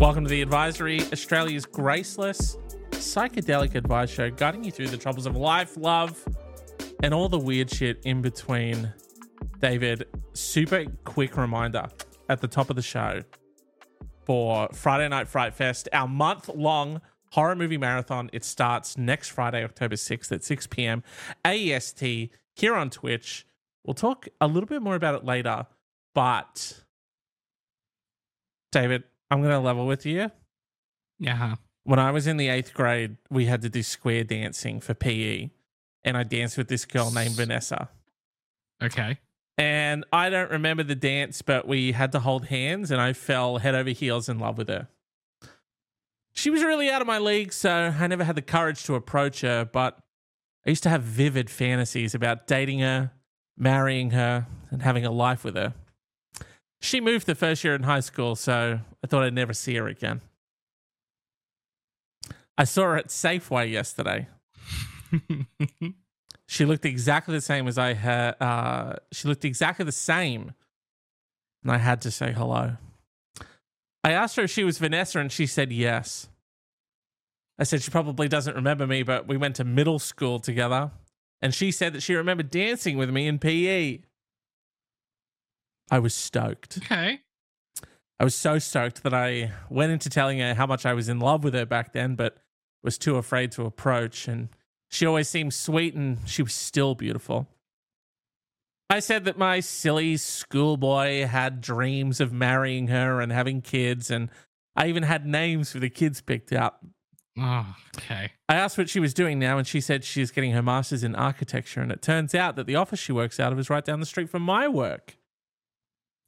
Welcome to the Advisory, Australia's graceless psychedelic advice show, guiding you through the troubles of life, love, and all the weird shit in between. David, super quick reminder at the top of the show for Friday Night Fright Fest, our month long horror movie marathon. It starts next Friday, October 6th at 6 p.m. AEST here on Twitch. We'll talk a little bit more about it later, but David, I'm going to level with you. Yeah. When I was in the eighth grade, we had to do square dancing for PE, and I danced with this girl named Vanessa. Okay. And I don't remember the dance, but we had to hold hands, and I fell head over heels in love with her. She was really out of my league, so I never had the courage to approach her, but I used to have vivid fantasies about dating her, marrying her, and having a life with her. She moved the first year in high school, so I thought I'd never see her again. I saw her at Safeway yesterday. she looked exactly the same as I had. Uh, she looked exactly the same. And I had to say hello. I asked her if she was Vanessa, and she said yes. I said she probably doesn't remember me, but we went to middle school together. And she said that she remembered dancing with me in PE. I was stoked. okay. I was so stoked that I went into telling her how much I was in love with her back then, but was too afraid to approach. And she always seemed sweet and she was still beautiful. I said that my silly schoolboy had dreams of marrying her and having kids, and I even had names for the kids picked out. Oh, okay. I asked what she was doing now, and she said she's getting her master's in architecture. And it turns out that the office she works out of is right down the street from my work.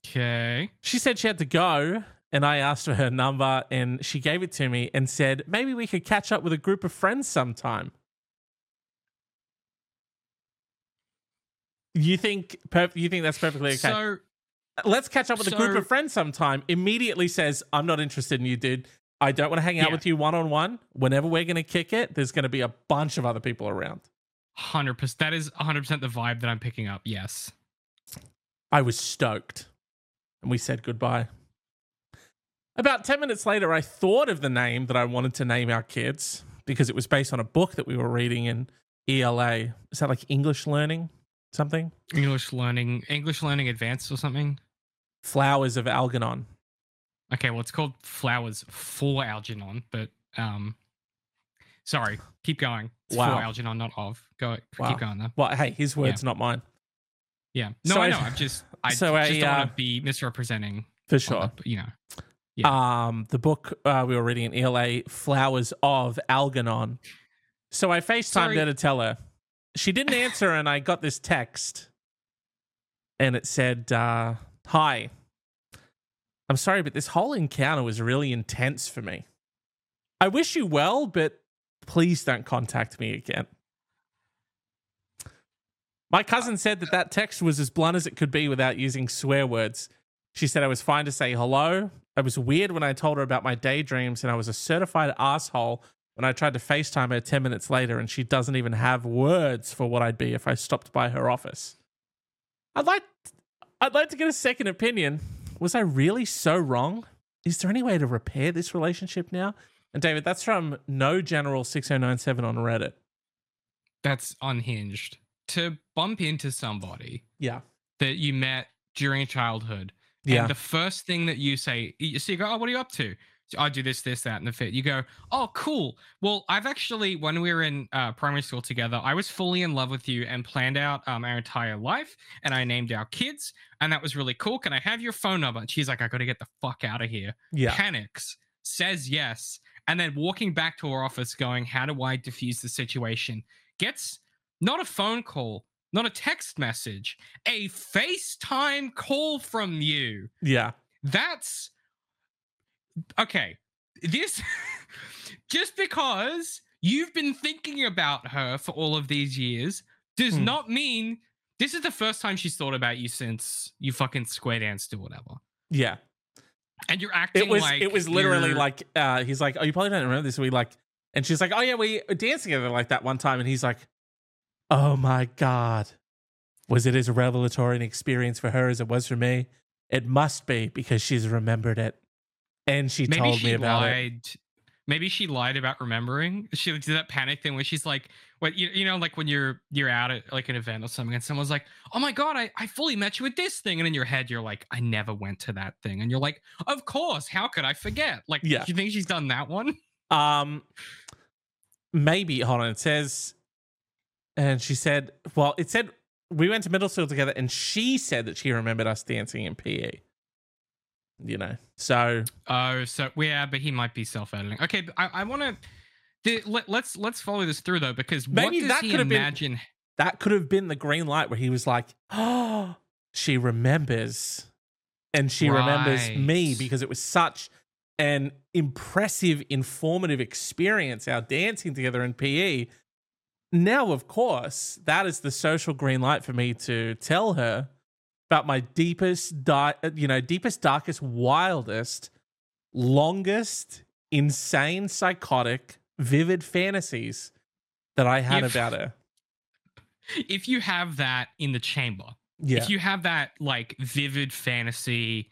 Okay. She said she had to go, and I asked for her number, and she gave it to me and said maybe we could catch up with a group of friends sometime. You think perf- you think that's perfectly okay? So, Let's catch up with a group of friends sometime. Immediately says, "I'm not interested in you, dude. I don't want to hang out Yeah. with you one on one. Whenever we're going to kick it, there's going to be a bunch of other people around." 100%. That is 100% the vibe that I'm picking up. Yes. I was stoked. And we said goodbye. About 10 minutes later, I thought of the name that I wanted to name our kids because it was based on a book that we were reading in ELA. Is that like English learning? Something? English learning, English learning advanced or something. Flowers of Algernon. Okay. Well, it's called Flowers for Algernon, but, um, sorry. Keep going. It's Wow. for Algernon, not of. Go, Wow. keep going though. Well, hey, his words, not mine. Yeah. No, So I- know. I'm just, I so just I, don't uh, want to be misrepresenting. For sure. the- you know. Yeah. Um, the book uh, we were reading in ELA, Flowers of Algernon. So I FaceTimed Sorry. her to tell her. She didn't answer, and I got this text. And it said, uh, Hi. I'm sorry, but this whole encounter was really intense for me. I wish you well, but please don't contact me again. My cousin said that that text was as blunt as it could be without using swear words. She said I was fine to say hello. I was weird when I told her about my daydreams, and I was a certified asshole when I tried to FaceTime her 10 minutes later, and she doesn't even have words for what I'd be if I stopped by her office. I'd like, I'd like to get a second opinion. Was I really so wrong? Is there any way to repair this relationship now? And David, that's from No General 6097 on Reddit. That's unhinged. To bump into somebody Yeah. that you met during childhood, Yeah. and the first thing that you say, you so you go, "Oh, what are you up to?" So, I do this, this, that, and the fit. You go, "Oh, cool." Well, I've actually, when we were in uh, primary school together, I was fully in love with you and planned out um, our entire life, and I named our kids, and that was really cool. Can I have your phone number? And she's like, "I got to get the fuck out of here." Yeah. Panics, says yes, and then walking back to her office, going, "How do I diffuse the situation?" Gets not a phone call, not a text message, a FaceTime call from you. Yeah. That's okay. This just because you've been thinking about her for all of these years does Hmm. not mean this is the first time she's thought about you since you fucking square danced or whatever. Yeah. And you're acting It was like it was literally you're- like uh he's like, Oh, you probably don't remember this. We like and she's like, Oh yeah, we danced together like that one time. And he's like, Oh my God. Was it as revelatory an experience for her as it was for me? It must be because she's remembered it. and she Maybe told she me about it. lied. Maybe she lied about remembering. She did that panic thing where she's like, "What you, you know, like when you're you're out at like an event or something, and someone's like, "Oh my god, I, I fully met you at this thing," and in your head you're like, "I never went to that thing," and you're like, "Of course, how could I forget?" Like, Yeah. do you think she's done that one? Um, maybe. Hold on. It says, and she said, well, it said we went to middle school together, and she said that she remembered us dancing in PE. You know, so Oh, so yeah, but he might be self-editing. Okay, but I, I want to let, let's let's follow this through though, because Maybe that could have been- imagine? that could have been the green light where he was like, oh, she remembers, and she remembers me because it was such an impressive, informative experience. Our dancing together in PE. Now, of course, that is the social green light for me to tell her about my deepest, di- you know, deepest, darkest, wildest, longest, insane, psychotic, vivid fantasies that I had If- about her. If you have that in the chamber, Yeah. if you have that like vivid fantasy,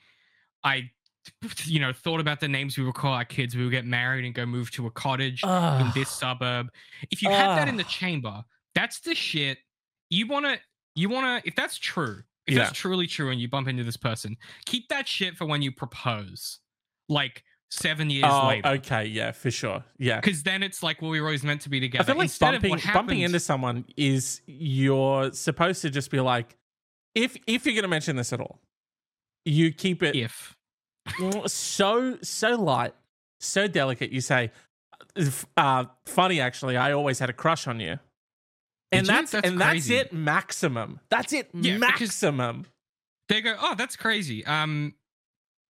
I, you know, thought about the names we would call our kids. We would get married and go move to a cottage in this suburb. If you have that in the chamber, that's the shit. You wanna, you wanna. If that's true, if Yeah. that's truly true, and you bump into this person, keep that shit for when you propose, like seven years oh, later. okay, yeah, for sure, yeah. Because then it's like, well, we were always meant to be together. I feel like Instead bumping of what bumping into someone is you're supposed to just be like, if if you're gonna mention this at all, you keep it if so so light, so delicate. You say, uh, "Funny, actually, I always had a crush on you," and that's, That's and that's it. Maximum. That's it. Yeah, maximum. they go, oh, that's crazy. Um,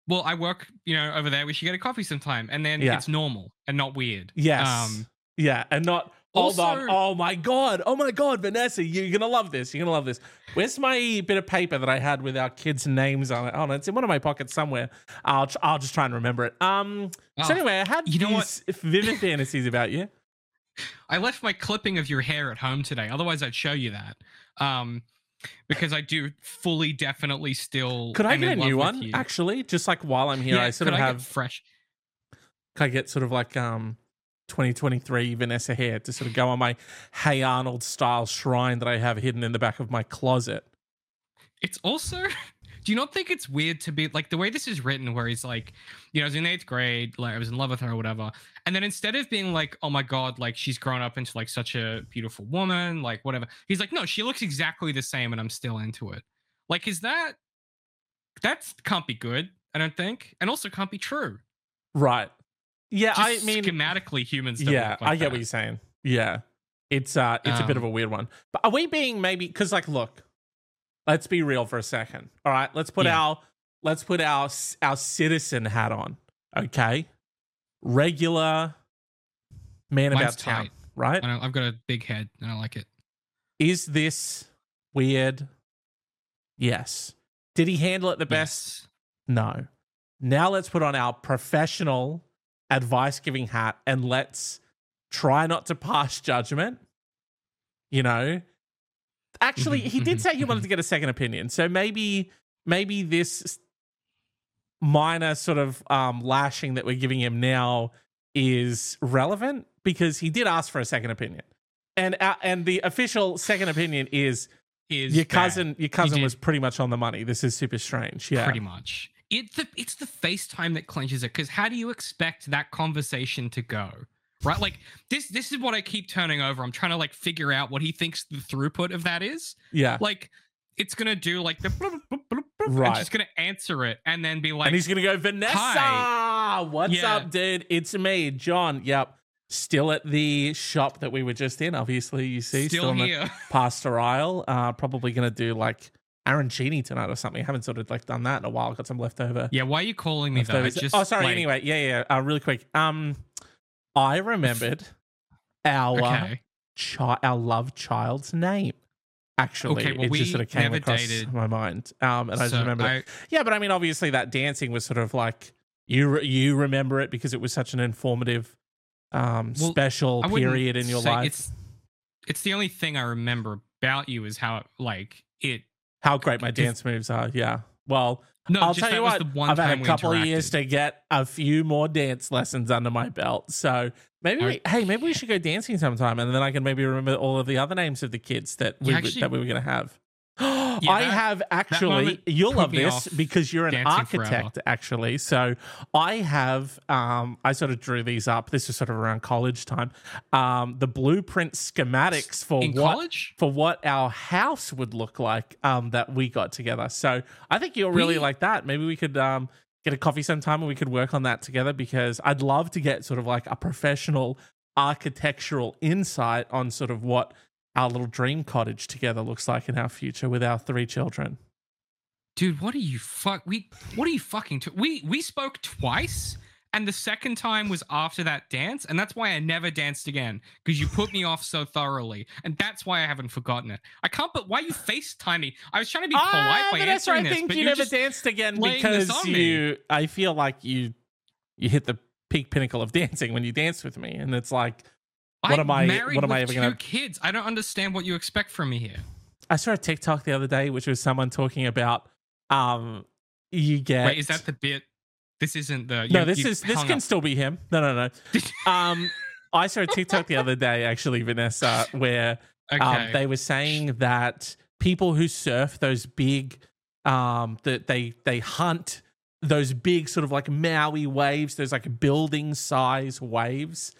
well, I work, you know, over there. We should get a coffee sometime, and then Yeah. it's normal and not weird. Yes. Um, yeah, and not. Hold on. Oh my god. Oh my god, Vanessa, you're gonna love this. You're gonna love this. Where's my bit of paper that I had with our kids' names on it? Oh no, it's in one of my pockets somewhere. I'll tr- I'll just try and remember it. Um. oh, So anyway, I had you know what? vivid fantasies about you. I left my clipping of your hair at home today. Otherwise, I'd show you that. Um, because I do fully, definitely still. Could I get a new one? Actually, just like while I'm here, yeah, I sort of I have. fresh. Can I get sort of like um 2023 Vanessa hair to sort of go on my Hey Arnold style shrine that I have hidden in the back of my closet? It's also. Do you not think it's weird to be like the way this is written, where he's like, you know, I was in eighth grade, like I was in love with her or whatever, and then instead of being like, oh my god, like she's grown up into like such a beautiful woman, like whatever, he's like, no, she looks exactly the same, and I'm still into it. Like, is that that can't be good? I don't think, and also can't be true. Right. Yeah, I mean, schematically humans. Don't yeah, like I get that. what you're saying. Yeah, it's uh, it's a bit of Um, a weird one. But are we being maybe because like, look, let's be real for a second. All right, let's put Yeah. our let's put our our citizen hat on. Okay, regular man Mine's about town. tight. Right? I I've got a big head, and I like it. Is this weird? Yes. Did he handle it the best? No. Now let's put on our professional advice giving hat and let's try not to pass judgment. You know, actually, he did say he wanted to get a second opinion. So maybe, maybe this minor sort of um, lashing that we're giving him now is relevant because he did ask for a second opinion. And, uh, and the official second opinion is Is your bad. cousin. Your cousin was pretty much on the money. This is super strange. Yeah, pretty much. It's the it's the FaceTime that clinches it because how do you expect that conversation to go? Right? Like this this is what I keep turning over. I'm trying to like figure out what he thinks the throughput of that is. yeah. Like it's gonna do like the bloop, bloop, bloop, Right. and just gonna answer it and then be like and he's gonna go, Vanessa, Hi. what's Yeah. up, dude? It's me, John. Yep, still at the shop that we were just in. Obviously, you see, still, in the here. pasta aisle. Uh, probably gonna do like arancini tonight or something. I haven't sort of like done that in a while. Got some leftover. Yeah, why are you calling me though? just oh, sorry. like- Anyway, yeah, yeah. Uh, really quick. Um, I remembered our Okay. chi- our love child's name. Actually, Okay, well, it just sort of came across dated. my mind. Um, and I just So remembered. I- Yeah, but I mean, obviously, that dancing was sort of like you re- you remember it because it was such an informative, um, Well, special period in your life. It's it's the only thing I remember about you is how it, like it How great my dance moves are. Yeah, Well, No, I'll just tell you what. the one I've had a couple of years to get a few more dance lessons under my belt. So maybe, we, hey, maybe we should go dancing sometime, and then I can maybe remember all of the other names of the kids that we actually- that we were going to have. I that- have actually. You'll love this because you're an dancing forever. architect, actually. So I have. Um, I sort of drew these up. This was sort of around college time. Um, the blueprint schematics for in what college. for what our house would look like um, that we got together. So I think you'll really We- like that. Maybe we could um, get a coffee sometime and we could work on that together because I'd love to get sort of like a professional architectural insight on sort of what our little dream cottage together looks like in our future with our three children. Dude, what are you fuck? We what are you fucking? T- we we spoke twice, and the second time was after that dance, and that's why I never danced again because you put me off so thoroughly, and that's why I haven't forgotten it. I can't. But why you FaceTime me? I was trying to be polite Ah, by answering I this, think but you never danced again because on me. you. I feel like you you hit the peak pinnacle of dancing when you danced with me, and it's like what am I- married what am I with ever two gonna- kids? I don't understand what you expect from me here. I saw a TikTok the other day, which was someone talking about um you get Wait, is that the bit? This isn't the. no you- this you is this hung can up. still be him no no no um I saw a TikTok the other day actually Vanessa where Okay. um, they were saying that people who surf those big um that they they hunt those big sort of like Maui waves those like building size waves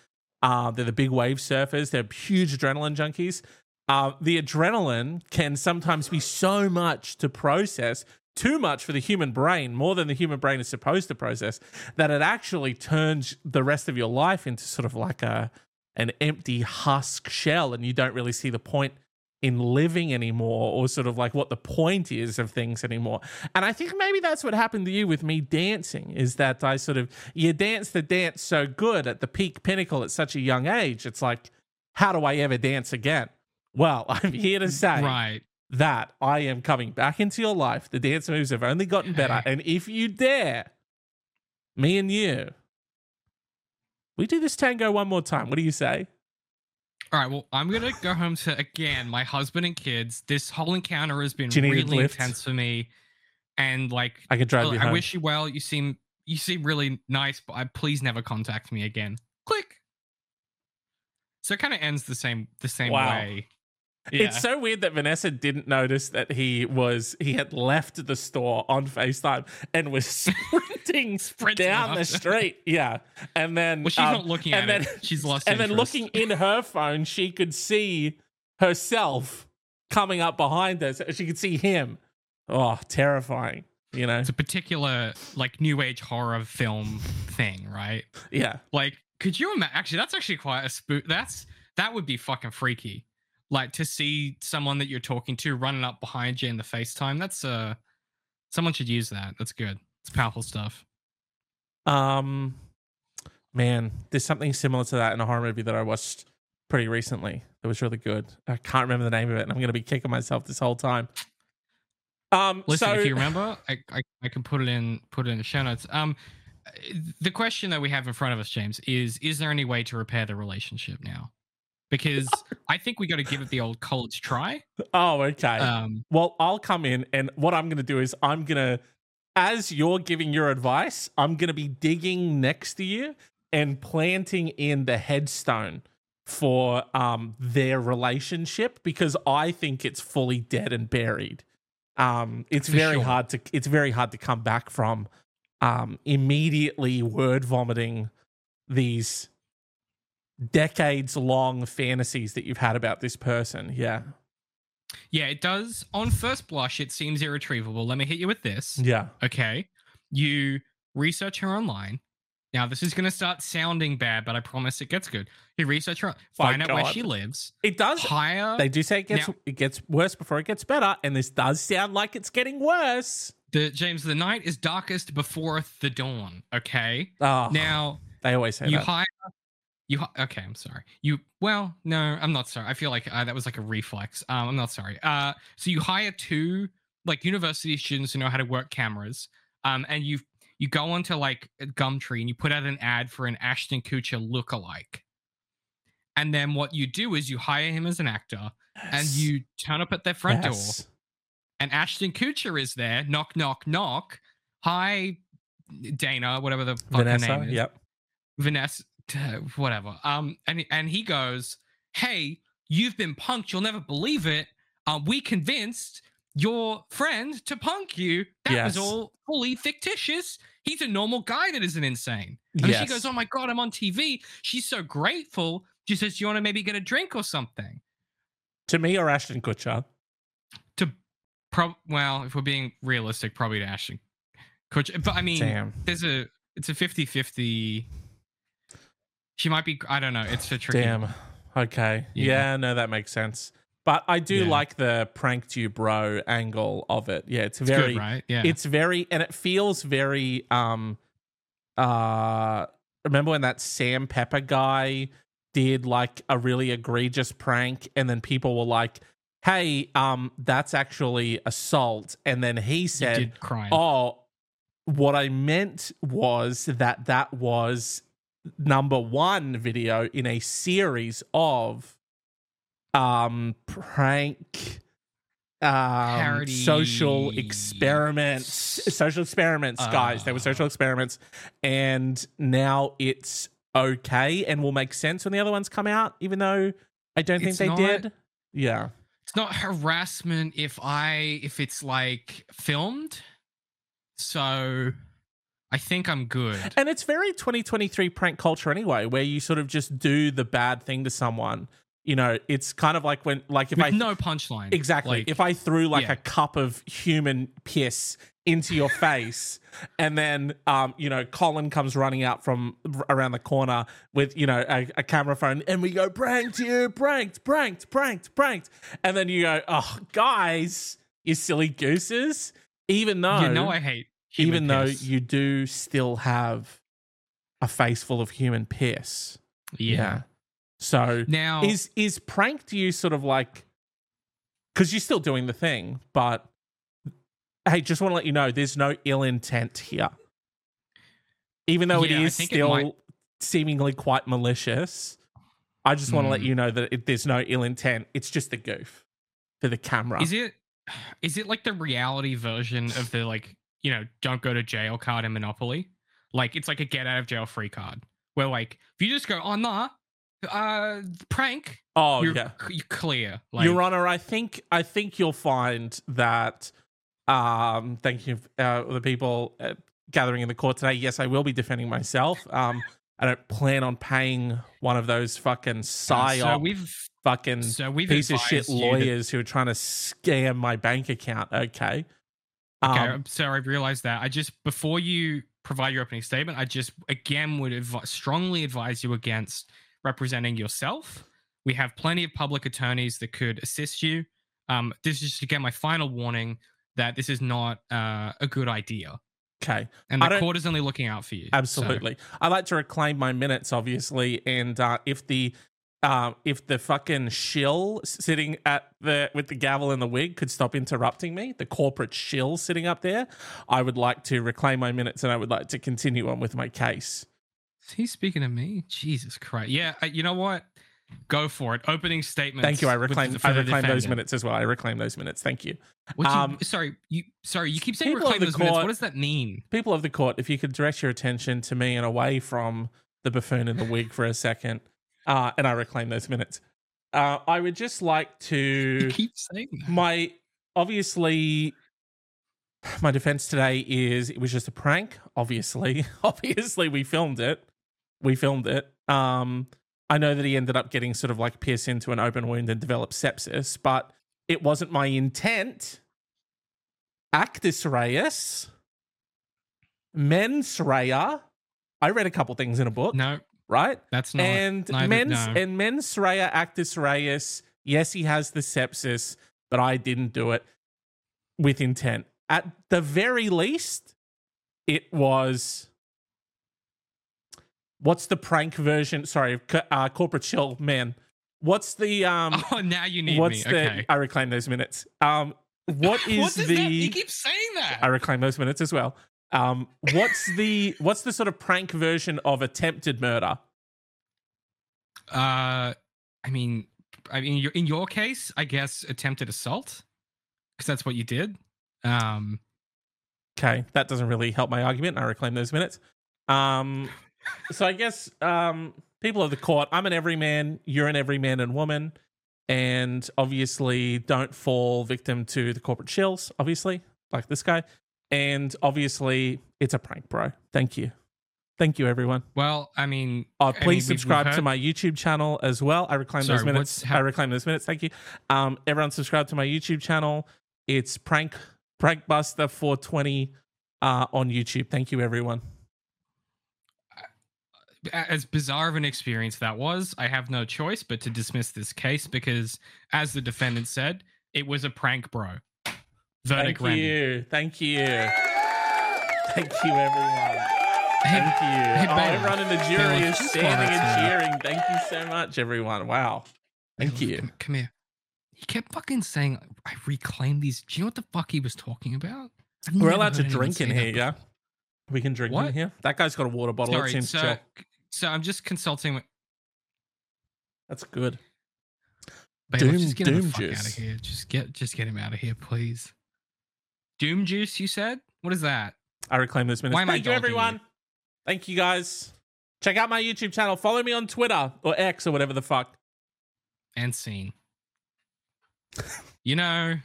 uh, they're the big wave surfers. They're huge adrenaline junkies. Uh, the adrenaline can sometimes be so much to process too much for the human brain more than the human brain is supposed to process that it actually turns the rest of your life into sort of like a an empty husk shell and you don't really see the point in living anymore or sort of like what the point is of things anymore. And I think maybe that's what happened to you with me dancing is that I sort of you dance the dance so good at the peak pinnacle at such a young age. It's like how do I ever dance again? Well, I'm here to say right. that I am coming back into your life. The dance moves have only gotten better. And if you dare, me and you, we do this tango one more time. What do you say? All right. Well, I'm gonna go home to again my husband and kids. This whole encounter has been Do you need a really intense for me, and like I could drive I, you I home. wish you well. You seem you seem really nice, but I, please never contact me again. Click. So it kind of ends the same the same Wow. way. It's so weird that Vanessa didn't notice that he was he had left the store on FaceTime and was sprinting, Sprinting down the street. Yeah. And then well, she's um, not looking at and it. then- She's lost. and then looking in her phone, she could see herself coming up behind her. So she could see him. Oh, terrifying. You know? It's a particular like new age horror film thing, right? Yeah. Like, could you imagine? Actually, that's actually quite a spook. That's that would be fucking freaky. Like to see someone that you're talking to running up behind you in the FaceTime. That's uh, someone should use that. That's good. It's powerful stuff. Um, man, there's something similar to that in a horror movie that I watched pretty recently. That was really good. I can't remember the name of it, and I'm going to be kicking myself this whole time. Um, Listen, so if you remember, I, I I can put it in put it in the show notes. Um, the question that we have in front of us, James, is: Is there any way to repair the relationship now? Because I think we got to give it the old college try. oh, okay. Um, well, I'll come in, and what I'm going to do is I'm going to, as you're giving your advice, I'm going to be digging next to you and planting in the headstone for um their relationship because I think it's fully dead and buried. Um, it's For very sure. hard to it's very hard to come back from um immediately word vomiting these decades long fantasies that you've had about this person. Yeah. yeah, it does. On first blush, it seems irretrievable. Let me hit you with this. Yeah. Okay, you research her online. Now, this is going to start sounding bad, but I promise it gets good. You research her, find out where she lives, It does hire They do say it gets Now- it gets worse before it gets better, and this does sound like it's getting worse. the James. The night is darkest before the dawn. Okay, Oh, now they always say you that. hire. You okay? I'm sorry. You well, no, I'm not sorry. I feel like uh, that was like a reflex. Um, I'm not sorry. Uh, so you hire two like university students who know how to work cameras. Um, and you you go onto like Gumtree and you put out an ad for an Ashton Kutcher lookalike. And then what you do is you hire him as an actor and you turn up at their front door and Ashton Kutcher is there. Knock, knock, knock. Hi, Dana, whatever the fuck her name is. Yep. Vanessa, whatever. Um, and and he goes, "Hey, you've been punked. You'll never believe it. Um, we convinced your friend to punk you. That was all fully fictitious. He's a normal guy that isn't insane." And then she goes, "Oh my god, I'm on TV." She's so grateful. She says, "Do you want to maybe get a drink or something?" To me or Ashton Kutcher. To, prob well, if we're being realistic, probably to Ashton Kutcher. But I mean, Damn. there's a it's a 50-50 she might be i don't know it's a tricky Damn. Okay. Yeah. Yeah. no, that makes sense. But I do Yeah. like the pranked you bro angle of it. Yeah, it's it's very good right yeah it's very and it feels very um uh remember when that Sam Pepper guy did like a really egregious prank and then people were like, "Hey, um that's actually assault." And then he said, "Oh, what I meant was that that was number one video in a series of um prank um social experiments social experiments guys. They were Uh. social experiments. And now it's okay and will make sense when the other ones come out even though i don't think they not- did. Yeah. It's not harassment if i if it's like filmed. So i think i'm good And it's very 2023 prank culture anyway, where you sort of just do the bad thing to someone. You know, it's kind of like when, like, if with I no punchline exactly, Like, if I threw like yeah. a cup of human piss into your face, and then, um, you know, Colin comes running out from around the corner with, you know, a, a camera phone, and we go pranked you, pranked, pranked, pranked, pranked, and then you go, oh, guys, you silly gooses. Even though, you know i hate even though piss. you do still have a face full of human piss. yeah, So now is is pranked you sort of like because you're still doing the thing, but hey, just want to let you know there's no ill intent here. Even though Yeah, it is think it still might- seemingly quite malicious, I just want to let Mm. you know that it, there's no ill intent. It's just a goof for the camera. Is it is it like the reality version of the like, you know, don't go to jail card in Monopoly? Like it's like a get out of jail free card. Where like if you just go, oh nah, uh prank, oh you're, yeah. c- you're clear. Like Your Honor, I think I think you'll find that. Um, thank you, uh, the people uh, gathering in the court today. Yes, I will be defending myself. Um, I don't plan on paying one of those fucking uh, psyop, so we've fucking so we've piece of shit advised you that- lawyers who are trying to scam my bank account. Okay. Okay, Um, so I realized that. I just before you provide your opening statement, I just again would advi- strongly advise you against representing yourself. We have plenty of public attorneys that could assist you. Um, this is just again my final warning that this is not uh, a good idea, okay. and the court is only looking out for you. So- Absolutely. I like to reclaim my minutes, obviously, and uh, if the uh, if the fucking shill sitting at the with the gavel and the wig could stop interrupting me, the corporate shill sitting up there, I would like to reclaim my minutes and I would like to continue on with my case. Is he speaking to me? Jesus Christ! Yeah, you know what? Go for it. Opening statement. Thank you. I reclaim I reclaim those minutes as well. I reclaim those minutes. Thank you. You, Um, sorry, you sorry. You keep saying reclaim those minutes. What does that mean? People of the court, if you could direct your attention to me and away from the buffoon in the wig for a second, uh, and I reclaim those minutes. Uh, I would just like You to keep saying that. my obviously my defense today is it was just a prank obviously. Obviously we filmed it. We filmed it. Um i know that he ended up getting sort of like pierced into an open wound and developed sepsis but it wasn't my intent. Actus reus. Mens rea. I read a couple things in a book. No, right that's not. and neither- mens no. and mens rea actus reus. Yes, he has the sepsis, but I didn't do it with intent. At the very least, it was. What's the prank version? Sorry, uh, corporate shell man. What's the um? oh, now you need what's me. the? okay. I reclaim those minutes. Um, what is what the? that? You keep saying that. I reclaim those minutes as well. Um, what's the? What's the sort of prank version of attempted murder? Uh, I mean, I mean, in your case, I guess attempted assault, because that's what you did. Um, Okay, that doesn't really help my argument. I reclaim those minutes. Um, so I guess um, people of the court, I'm an everyman. You're an everyman and woman, and obviously don't fall victim to the corporate shills. Obviously, like this guy, and obviously it's a prank, bro. Thank you, thank you, everyone. well, I mean, Uh, I mean, please subscribe to my YouTube channel as well. I reclaim those minutes. hap- I reclaim those minutes. Thank you. Um, everyone subscribe to my YouTube channel. It's prank prankbuster 420 uh, on YouTube. Thank you, everyone. as bizarre of an experience that was, I have no choice but to dismiss this case because, as the defendant said, it was a prank, bro. Verdict Thank rendered. you. Thank you. Thank you, everyone. Thank you. oh, everyone in the jury is standing and uh, cheering. Thank you so much, everyone. Wow. Thank you. Come, come here. He kept fucking saying, "I reclaimed these." Do you know what the fuck he was talking about? I've We're allowed to drink in here, yeah? We can drink in here. That guy's got a water bottle. it Sorry, seems so chill. so I'm just consulting with. That's good. Babe, Doom- just get him the fuck out of here. Just get just get him out of here, please. Doom juice, you said? What is that? I reclaim this minutes. Why am I Thank you, everyone. you? Thank you, guys. Check out my YouTube channel. Follow me on Twitter or X or whatever the fuck. And scene. you know,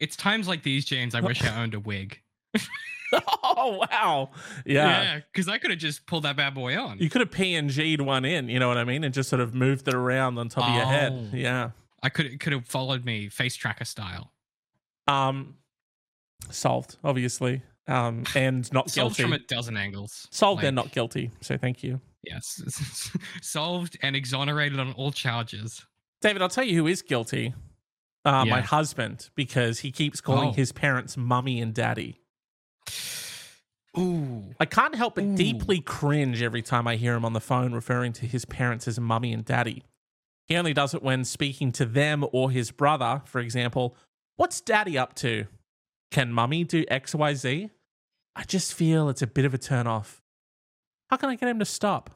it's times like these, James. I wish I owned a wig. oh wow. Yeah. Yeah, because I could have just pulled that bad boy on. You could have PNG'd one in, you know what I mean? And just sort of moved it around on top of your head. Oh. Yeah. I could could have followed me face tracker style. Um solved, obviously. Um and not Solved guilty. from a dozen angles. solved and Like, not guilty. So thank you. Yes, solved and exonerated on all charges. David, I'll tell you who is guilty. Uh, my husband, because he keeps calling Oh. his parents mummy and daddy. Ooh, I can't help but Ooh. deeply cringe every time I hear him on the phone referring to his parents as mummy and daddy. He only does it when speaking to them or his brother, for example. What's daddy up to? Can mummy do XYZ? I just feel it's a bit of a turn off. How can I get him to stop?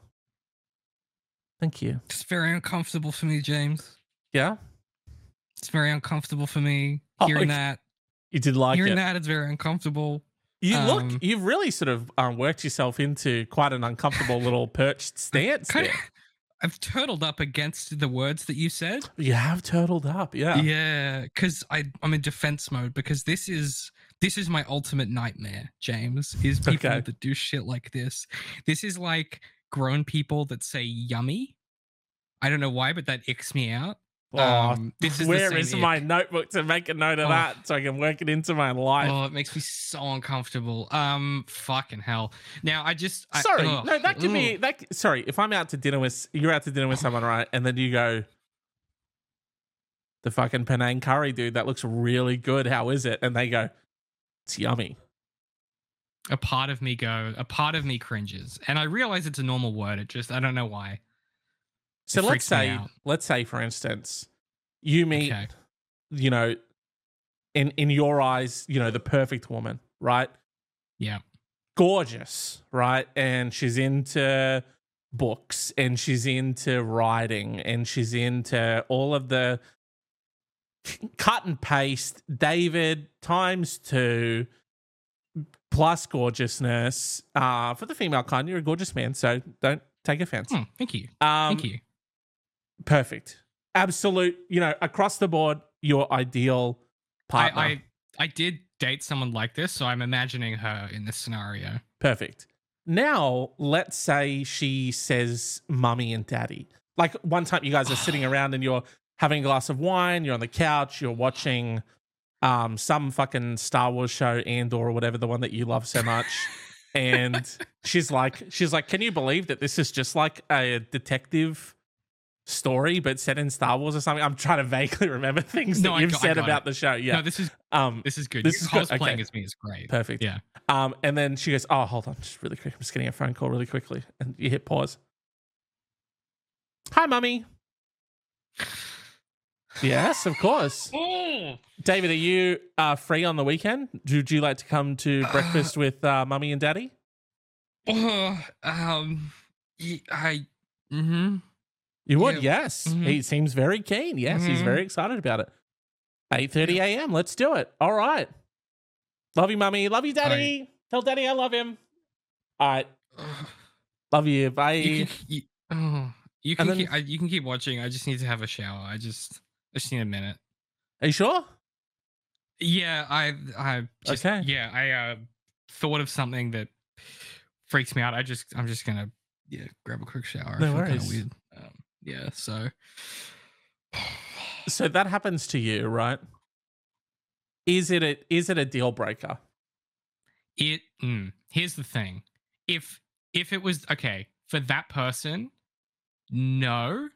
Thank you. it's very uncomfortable for me, James. Yeah? It's very uncomfortable for me Oh, hearing okay. that. You did like hearing it. that, it's very uncomfortable. You Um, look, you've really sort of um, worked yourself into quite an uncomfortable little perched stance Kind there. of, I've turtled up against the words that you said. You have turtled up, yeah. Yeah, because I I'm in defense mode because this is this is my ultimate nightmare, James. Is people Okay. that do shit like this. This is like grown people that say yummy. I don't know why, but that icks me out. Um, this is the is my notebook to make a note of Oh. that so I can work it into my life? Oh, it makes me so uncomfortable. Um, fucking hell. Now I just I, sorry, no, that could be that. Sorry, if I'm out to dinner with you're out to dinner with someone, right? And then you go, the fucking Penang curry, dude, that looks really good. How is it? And they go, it's yummy. a part of me go. A part of me cringes, and I realize it's a normal word. It just I don't know why. So It let's say, let's say, for instance, you meet, Okay. you know, in in your eyes, you know, the perfect woman, right? Yeah. gorgeous, right? And she's into books and she's into writing and she's into all of the cut and paste David times two plus gorgeousness. Uh, for the female kind, you're a gorgeous man, so don't take offense. Hmm, thank you. Um, Thank you. Perfect. Absolute, you know, across the board, your ideal partner. I, I I did date someone like this, so I'm imagining her in this scenario. Perfect. Now, let's say she says mummy and daddy. Like one time you guys are sitting around and you're having a glass of wine, you're on the couch, you're watching um some fucking Star Wars show and or whatever the one that you love so much. and she's like she's like, "Can you believe that this is just like a detective story but set in Star Wars or something?" I'm trying to vaguely remember things No, that I you've got- said about the show. Yeah. No, this is um this is good. This is good, okay. as me is great. Perfect. Yeah. Um, and then she goes, "Oh, hold on, just really quick. I'm just getting a phone call really quickly." And you hit pause. Hi, mummy. yes, of course. David, are you uh, free on the weekend? Would you like to come to breakfast with uh, mummy and daddy? oh, um, I, mm-hmm. You would, yes. Mhm. He seems very keen. Yes, he's Mhm. very excited about it. 8:30 a.m. Let's do it. All right. Love you, mummy. Love you, daddy. Tell daddy I love him. All right. Love you. Bye. You can, you, oh, you can then- keep, I, you can keep watching. I just need to have a shower. I just I just need a minute. Are you sure? Yeah, I I just, Okay. Yeah, I uh, thought of something that freaks me out. I just I'm just gonna yeah grab a quick shower. No I worries. Yeah, so So that happens to you, right? Is it a is it a deal breaker? it mm, here's the thing if if it was okay for that person no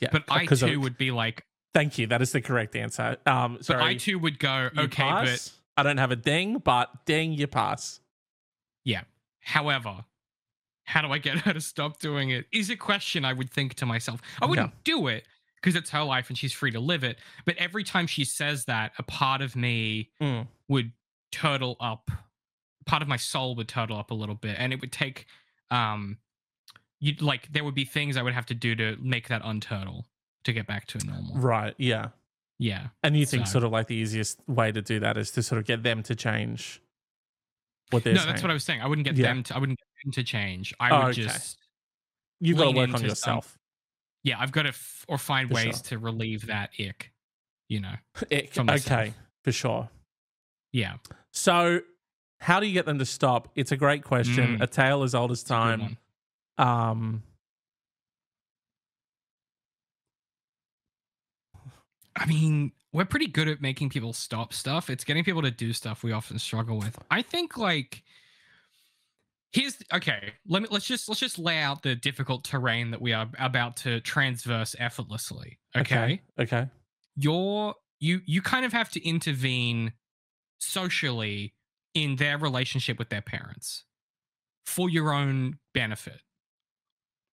Yeah. but i 'cause of- too would be like Thank you. That is the correct answer. Um but i too would go you okay pass. I don't have a ding, but ding, you pass. Yeah. however how do i get her to stop doing it is a question i would think to myself i wouldn't do it because it's her life and she's free to live it but every time she says that a part of me Mm. would turtle up part of my soul would turtle up a little bit and it would take um you like there would be things i would have to do to make that unturtle to get back to normal Right. Yeah. yeah And you think So- sort of like the easiest way to do that is to sort of get them to change what they're no saying. that's what i was saying i wouldn't get Yeah. them to i wouldn't get them to change i Oh, would okay. just You've got to work on into some- yourself. yeah i've got to f- or find For ways sure. to relieve that ick you know Ick. for okay, for sure. yeah So, how do you get them to stop? It's a great question. Mm. A tale as old as it's a good time. Um, I mean, we're pretty good at making people stop stuff. It's getting people to do stuff we often struggle with. I think like here's okay, let me let's just let's just lay out the difficult terrain that we are about to transverse effortlessly. Okay? okay. You're you you kind of have to intervene socially in their relationship with their parents for your own benefit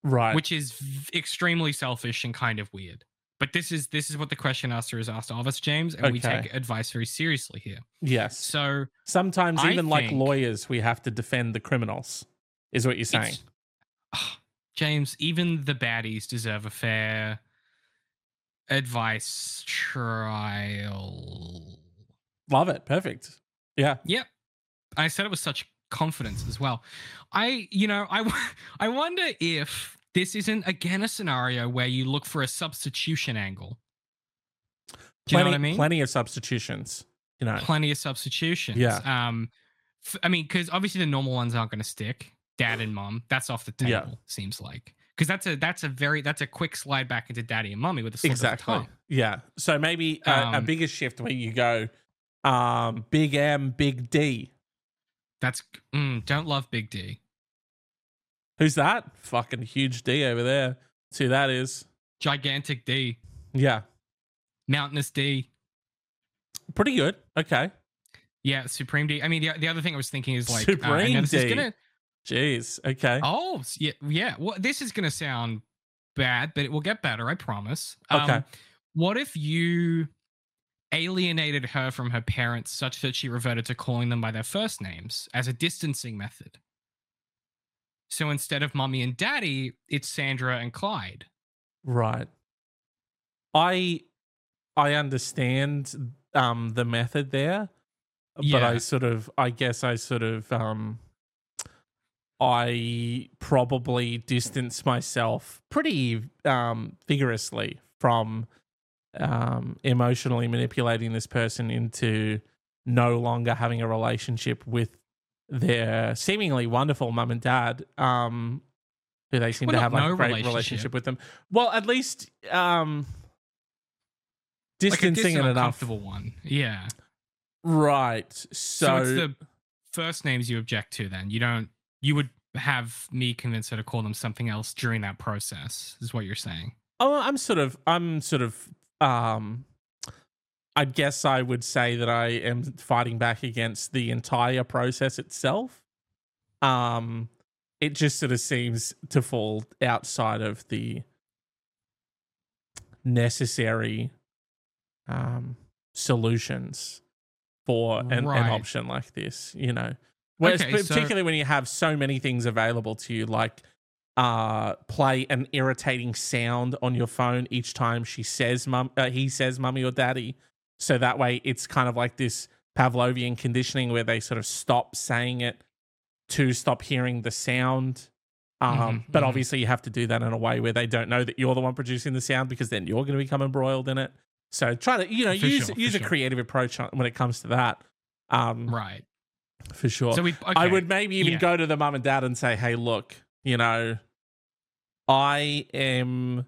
Right. which is v- extremely selfish and kind of weird. But this is this is what the question asker has asked of us, James, and we take advice very seriously here. yes. So Sometimes, I even like lawyers, we have to defend the criminals, is what you're saying. Ah, James, even the baddies deserve a fair advice trial. Love it. Perfect. Yeah. Yep. I said it with such confidence as well. I, you know, I, I wonder if this isn't again a scenario where you look for a substitution angle. Do you Plenty, know what I mean? plenty of substitutions. You know. plenty of substitutions. Yeah. Um, f- I mean, because obviously the normal ones aren't going to stick. Dad and mom, that's off the table. Yeah. Seems like because that's a that's a very that's a quick slide back into daddy and mommy with a slip of the Exactly. tongue. Yeah. So maybe a, a Um, bigger shift where you go, um, big M, big D. That's mm, don't love Big D. Who's that? Fucking huge D over there. See who that is. Gigantic D. Yeah. Mountainous D. Pretty good. Okay. Yeah, Supreme D. I mean, the, the other thing I was thinking is like, uh, Supreme know this is D. gonna. Jeez. Okay. Oh, yeah, yeah. Well, this is gonna sound bad, but it will get better. I promise. Um, Okay. What if you alienated her from her parents such that she reverted to calling them by their first names as a distancing method? So instead of mommy and daddy, it's Sandra and Clyde. Right. I I understand um the method there, but I sort of I guess I sort of um I probably distance myself pretty um vigorously from um emotionally manipulating this person into no longer having a relationship with their seemingly wonderful mum and dad um who they seem Well, to have like no a great relationship. relationship with them well at least um Like distancing distant, it enough uncomfortable one. Yeah. right so, So, it's the first names you object to. Then you don't. You would have me convince her to call them something else during that process. Is what you're saying? Oh, I'm sort of, I'm sort of, um, I guess I would say that I am fighting back against the entire process itself. Um, it just sort of seems to fall outside of the necessary um, solutions for an, an option like this, you know. Whereas, Okay, so- particularly when you have so many things available to you, like uh, play an irritating sound on your phone each time she says mum, uh, he says mummy or daddy, So that way it's kind of like this Pavlovian conditioning where they sort of stop saying it to stop hearing the sound. Um, Mhm, but mhm. obviously you have to do that in a way where they don't know that you're the one producing the sound because then you're going to become embroiled in it. So try to, you know, For use sure, use a sure. creative approach when it comes to that. Um, Right. for sure. So we. Okay. I would maybe even yeah. go to the mum and dad and say, "Hey, look, you know, I am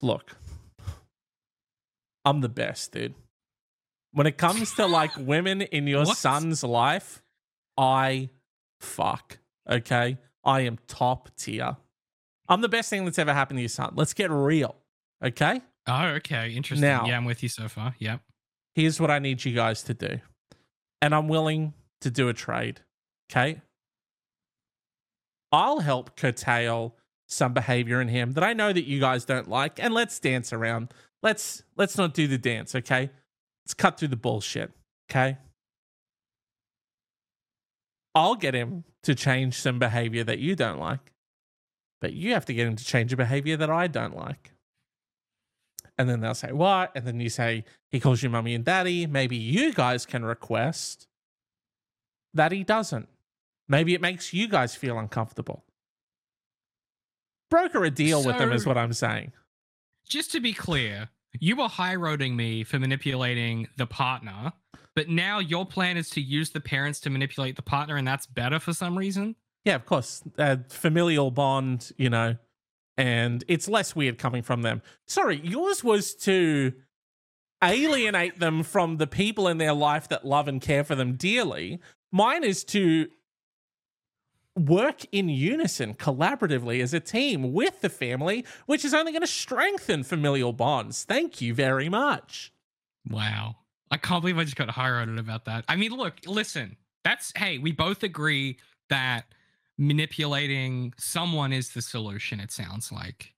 look, I'm the best, dude. When it comes to like women in your What? son's life, I fuck. Okay, I am top tier. I'm the best thing that's ever happened to your son. Let's get real. Okay, Oh, okay. Interesting. Now- yeah, I'm with you so far. Yep. here's what I need you guys to do, and I'm willing to do a trade. Okay. I'll help curtail some behavior in him that I know that you guys don't like, and let's dance around. Let's let's not do the dance, okay? Let's cut through the bullshit, okay? I'll get him to change some behavior that you don't like, but you have to get him to change a behavior that I don't like. And then they'll say, What? And then you say, He calls you mummy and daddy. Maybe you guys can request that he doesn't. Maybe it makes you guys feel uncomfortable. Broker a deal with them, is what I'm saying. Just to be clear, you were high roading me for manipulating the partner, but now your plan is to use the parents to manipulate the partner, and that's better for some reason. Yeah, of course. Uh, familial bond, you know, and it's less weird coming from them. Sorry, yours was to alienate them from the people in their life that love and care for them dearly. Mine is to work in unison, collaboratively as a team with the family, which is only going to strengthen familial bonds. Thank you very much. Wow. I can't believe I just got high roaded about that. I mean, look, listen, that's, hey, we both agree that manipulating someone is the solution, it sounds like.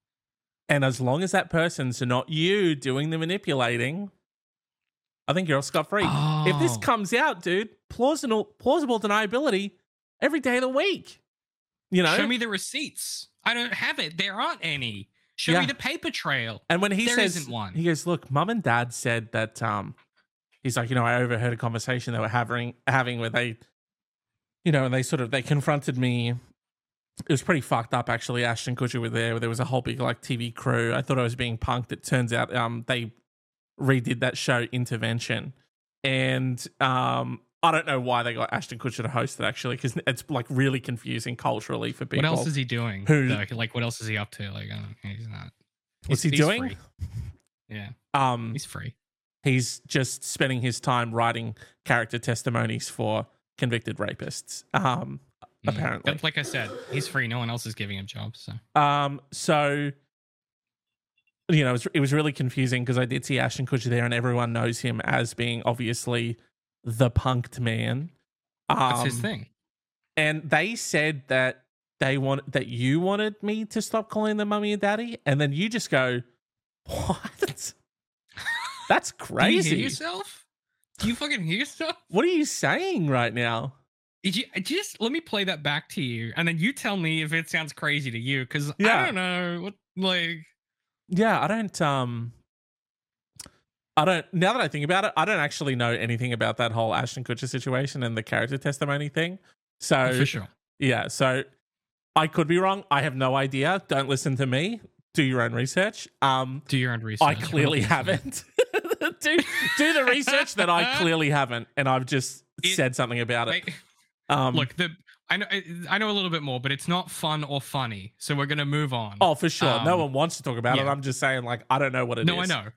And as long as that person's not you doing the manipulating, I think you're all scot free. If this Oh. comes out, dude, plausible plausible deniability every day of the week. You know? Show me the receipts. I don't have it. There aren't any. Show Yeah. me the paper trail. and when he there says isn't one. he goes, Look, mum and dad said that um he's like, you know, I overheard a conversation they were having having where they you know, and they sort of they confronted me. It was pretty fucked up actually. Ashton Kutcher were there. There was a whole big like TV crew. I thought I was being punked. It turns out um they redid that show Intervention. And um I don't know why they got Ashton Kutcher to host it actually, because it's like really confusing culturally for people. What else is he doing? Who- though? Like, what else is he up to? Like, I don't, he's not. What's he's- he doing? free. Yeah, um he's free. he's just spending his time writing character testimonies for convicted rapists. Um, Mm. apparently. But like I said, he's free. No one else is giving him jobs. So um, so you know, it was, it was really confusing because I did see Ashton Kutcher there, and everyone knows him as being obviously the punked man. Um, that's his thing. And they said that they want that you wanted me to stop calling them mummy and daddy, and then you just go, "What? That's Do you crazy." hear yourself? Do you fucking hear yourself? What are you saying right now? Did you just let me play that back to you, and then you tell me if it sounds crazy to you? Because Yeah. I don't know what like. Yeah, I don't um I don't now that I think about it, I don't actually know anything about that whole Ashton Kutcher situation and the character testimony thing. So for sure. yeah, so I could be wrong. I have no idea. Don't listen to me. Do your own research. Um Do your own research. I clearly haven't. do do the research that I clearly haven't and I've just It- said something about it. Wait, Um look, the I know I know a little bit more, but it's not fun or funny. So we're gonna move on. Oh, for sure. no um, one wants to talk about it. I'm just saying like I don't know what it is. no, I know.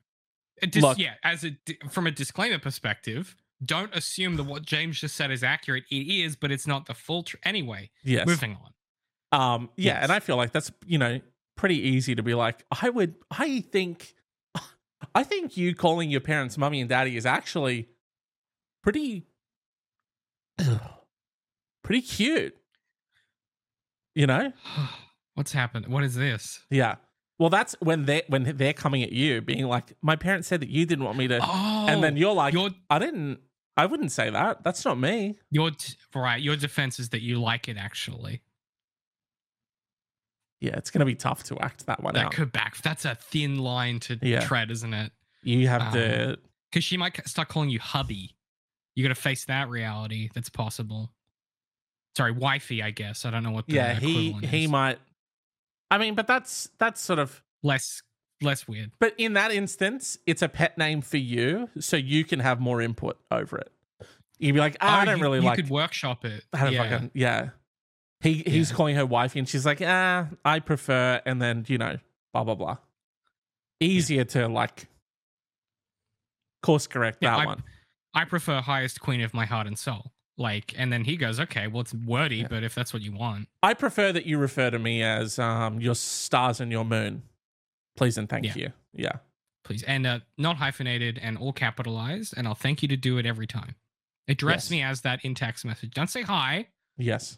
Dis- Look. yeah, as a from a disclaimer perspective, don't assume that what James just said is accurate. It is, but it's not the full. Tr- anyway, Yes. moving on. Um, yeah, Yes. and I feel like that's you know pretty easy to be like, I would, I think, I think you calling your parents mummy and daddy is actually pretty, pretty cute. You know, What's happened? What is this? yeah. Well, that's when they when they're coming at you, being like, my parents said that you didn't want me to, Oh, and then you're like, your I didn't, I wouldn't say that. That's not me. your right. Your defense is that you like it actually. Yeah, it's gonna be tough to act that one That out. could back. That's a thin line to Yeah. tread, isn't it? you have um, to because she might start calling you hubby. You got to face that reality. That's possible. Sorry, wifey. I guess I don't know what. The yeah, he he is. might. I mean, but that's that's sort of. less less weird. But in that instance, it's a pet name for you, so you can have more input over it. You'd be like, ah, I Oh, don't you, really you like. could workshop it. I don't yeah. fucking yeah. He he's Yeah. calling her wifey, and she's like, ah, I prefer, and then you know, blah blah blah. Easier to like course correct Yeah, that I- one. I prefer highest queen of my heart and soul. Like, and then he goes, okay, well, it's wordy, Yeah. but if that's what you want, I prefer that you refer to me as um your stars and your moon. Please and thank Yeah. you. Yeah. please. And uh, not hyphenated and all capitalized. And I'll thank you to do it every time. Address Yes. me as that in text message. Don't say hi. Yes.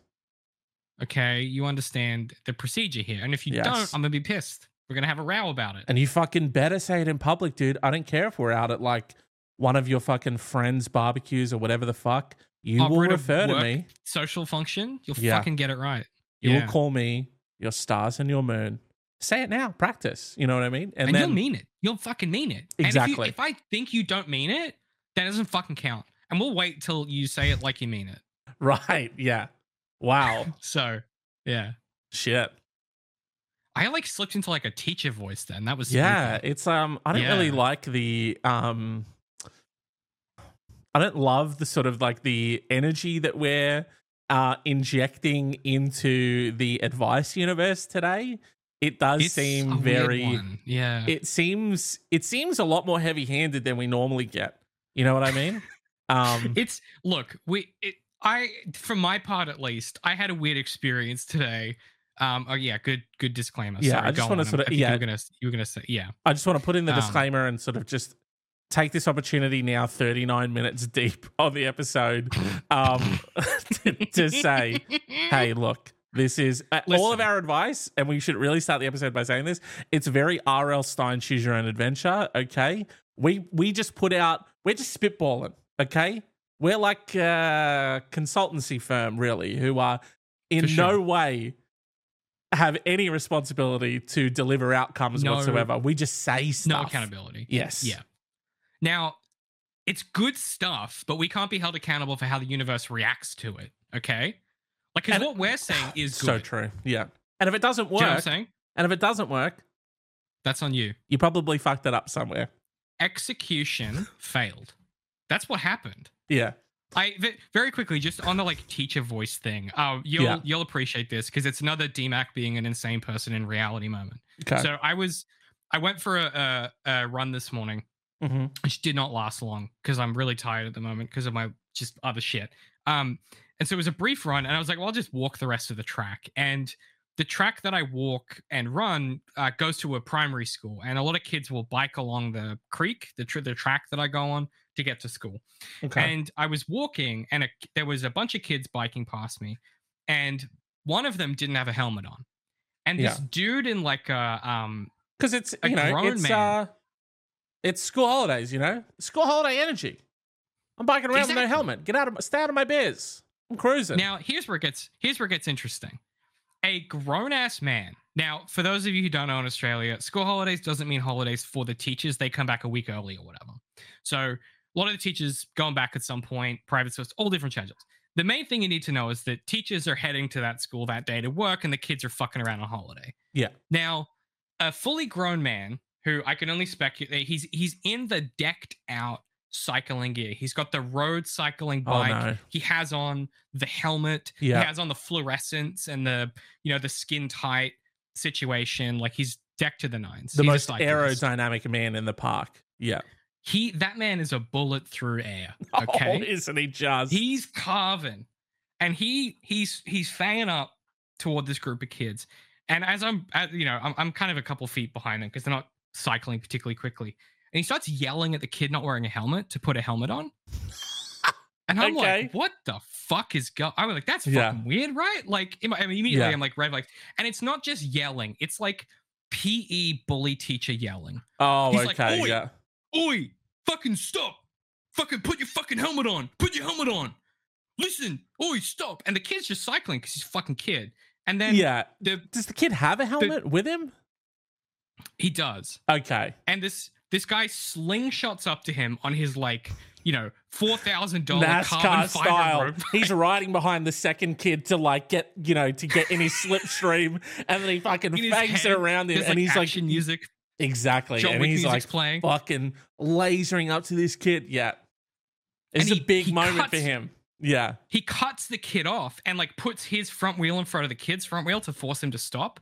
Okay. You understand the procedure here. And if you Yes. don't, I'm going to be pissed. We're going to have a row about it. And you fucking better say it in public, dude. I don't care if we're out at like one of your fucking friends' barbecues or whatever the fuck. You will refer to me. Social function, you'll Yeah. fucking get it right. You Yeah. will call me your stars and your moon. Say it now. Practice. You know what I mean? And, And, then you'll mean it. You'll fucking mean it. And Exactly. if, you, if I think you don't mean it, that doesn't fucking count. And we'll wait till you say it like you mean it. right. Yeah. Wow. So, yeah. Shit. I like slipped into like a teacher voice then. That was Yeah. It's um. I don't really like the um. I don't love the sort of like the energy that we're uh injecting into the advice universe today. It does It's seem very. yeah. it seems it seems a lot more heavy handed than we normally get. You know what I mean? um it's look, we it, I for my part at least, I had a weird experience today. Um oh yeah, good good disclaimer. Yeah, Sorry, I just wanna sort of- yeah. you were gonna you were gonna say yeah. I just want to put in the Um, disclaimer and sort of just take this opportunity now 39 minutes deep of the episode um to, to say hey look this is uh, all of our advice and we should really start the episode by saying this it's very R.L. Stine choose your own adventure okay we we just put out we're just spitballing okay we're like a consultancy firm really who are in sure. no way have any responsibility to deliver outcomes No. whatsoever we just say stuff no accountability. yes Yeah. Now, it's good stuff, but we can't be held accountable for how the universe reacts to it. Okay. Like, because what we're saying is so true yeah and if it doesn't Do you know I'm work saying? and if it doesn't work That's on you. you probably fucked it up somewhere Execution failed. That's what happened. yeah I very quickly just on the like teacher voice thing. Uh, you'll Yeah. you'll appreciate this because it's another DMAC being an insane person in reality moment. okay So I was, I went for a, a, a run this morning, hmm which did not last long because I'm really tired at the moment because of my just other shit. Um, and so it was a brief run, and I was like, well, I'll just walk the rest of the track. And the track that I walk and run uh, goes to a primary school, and a lot of kids will bike along the creek, the tr- the track that I go on to get to school. okay And I was walking, and a, there was a bunch of kids biking past me, and one of them didn't have a helmet on. And this Yeah. dude in like a um because it's a you know grown it's man. uh it's school holidays you know school holiday energy i'm biking around with no helmet get out of my stay out of my biz i'm cruising Now, here's where it gets here's where it gets interesting. A grown ass man. Now, for those of you who don't know in Australia, school holidays doesn't mean holidays for the teachers. They come back a week early or whatever. So a lot of the teachers going back at some point, private schools, all different schedules. The main thing you need to know is that teachers are heading to that school that day to work and the kids are fucking around on holiday. Yeah. Now, a fully grown man who I can only speculate eh, he's he's in the decked out cycling gear. He's got the road cycling oh bike. no He has on the helmet. Yeah. He has on the fluorescence and the you know the skin tight situation. Like he's decked to the nines. the He's most aerodynamic man in the park yeah He that man is a bullet through air. oh, Okay, isn't he just he's carving, and he he's he's fanging up toward this group of kids. And as I'm, as, you know, I'm, I'm kind of a couple feet behind them because they're not cycling particularly quickly. And he starts yelling at the kid not wearing a helmet to put a helmet on. And I'm Okay. like, what the fuck is going? I was like, that's Yeah. fucking weird, right? Like, I mean, immediately Yeah. I'm like, red like, and it's not just yelling; it's like PE bully teacher yelling. oh he's like, okay "Oi." yeah Oi, fucking stop. Fucking put your fucking helmet on. Put your helmet on. Listen. Oi, stop. And the kid's just cycling because he's a fucking kid. And then yeah the does the kid have a helmet with him he does. okay And this this guy slingshots up to him on his like you know four thousand dollar carbon NASCAR fiber style. rope. He's riding behind the second kid to like get you know to get in his slipstream, and then he fucking In fangs it around him, and like he's like music. exactly, John and Wick he's like playing. fucking lasering up to this kid. Yeah, it's And a he- big he moment for him. Yeah, He cuts the kid off and like puts his front wheel in front of the kid's front wheel to force him to stop.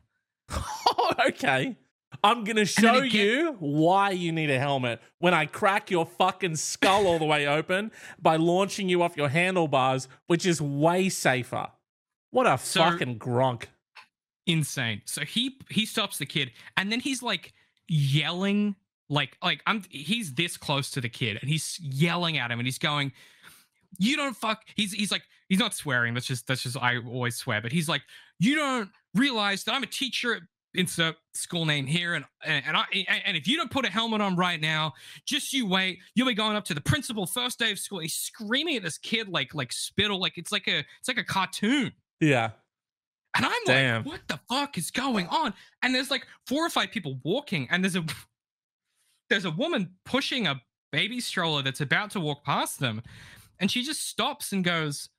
okay. I'm gonna show get- you why you need a helmet when I crack your fucking skull all the way open by launching you off your handlebars, which is way safer. What a So- fucking gronk. insane. So he he stops the kid, and then he's like yelling, like like I'm he's this close to the kid, and he's yelling at him, and he's going, "You don't fuck." He's he's like he's not swearing. That's just that's just I always swear, but he's like, "You don't realize that I'm a teacher." at Insert school name here, and and I and if you don't put a helmet on right now, just you wait. You'll be going up to the principal first day of school. He's screaming at this kid like like spittle, like it's like a it's like a cartoon. Yeah. And I'm Damn. like, what the fuck is going on? And there's like four or five people walking, and there's a there's a woman pushing a baby stroller that's about to walk past them. And she just stops and goes,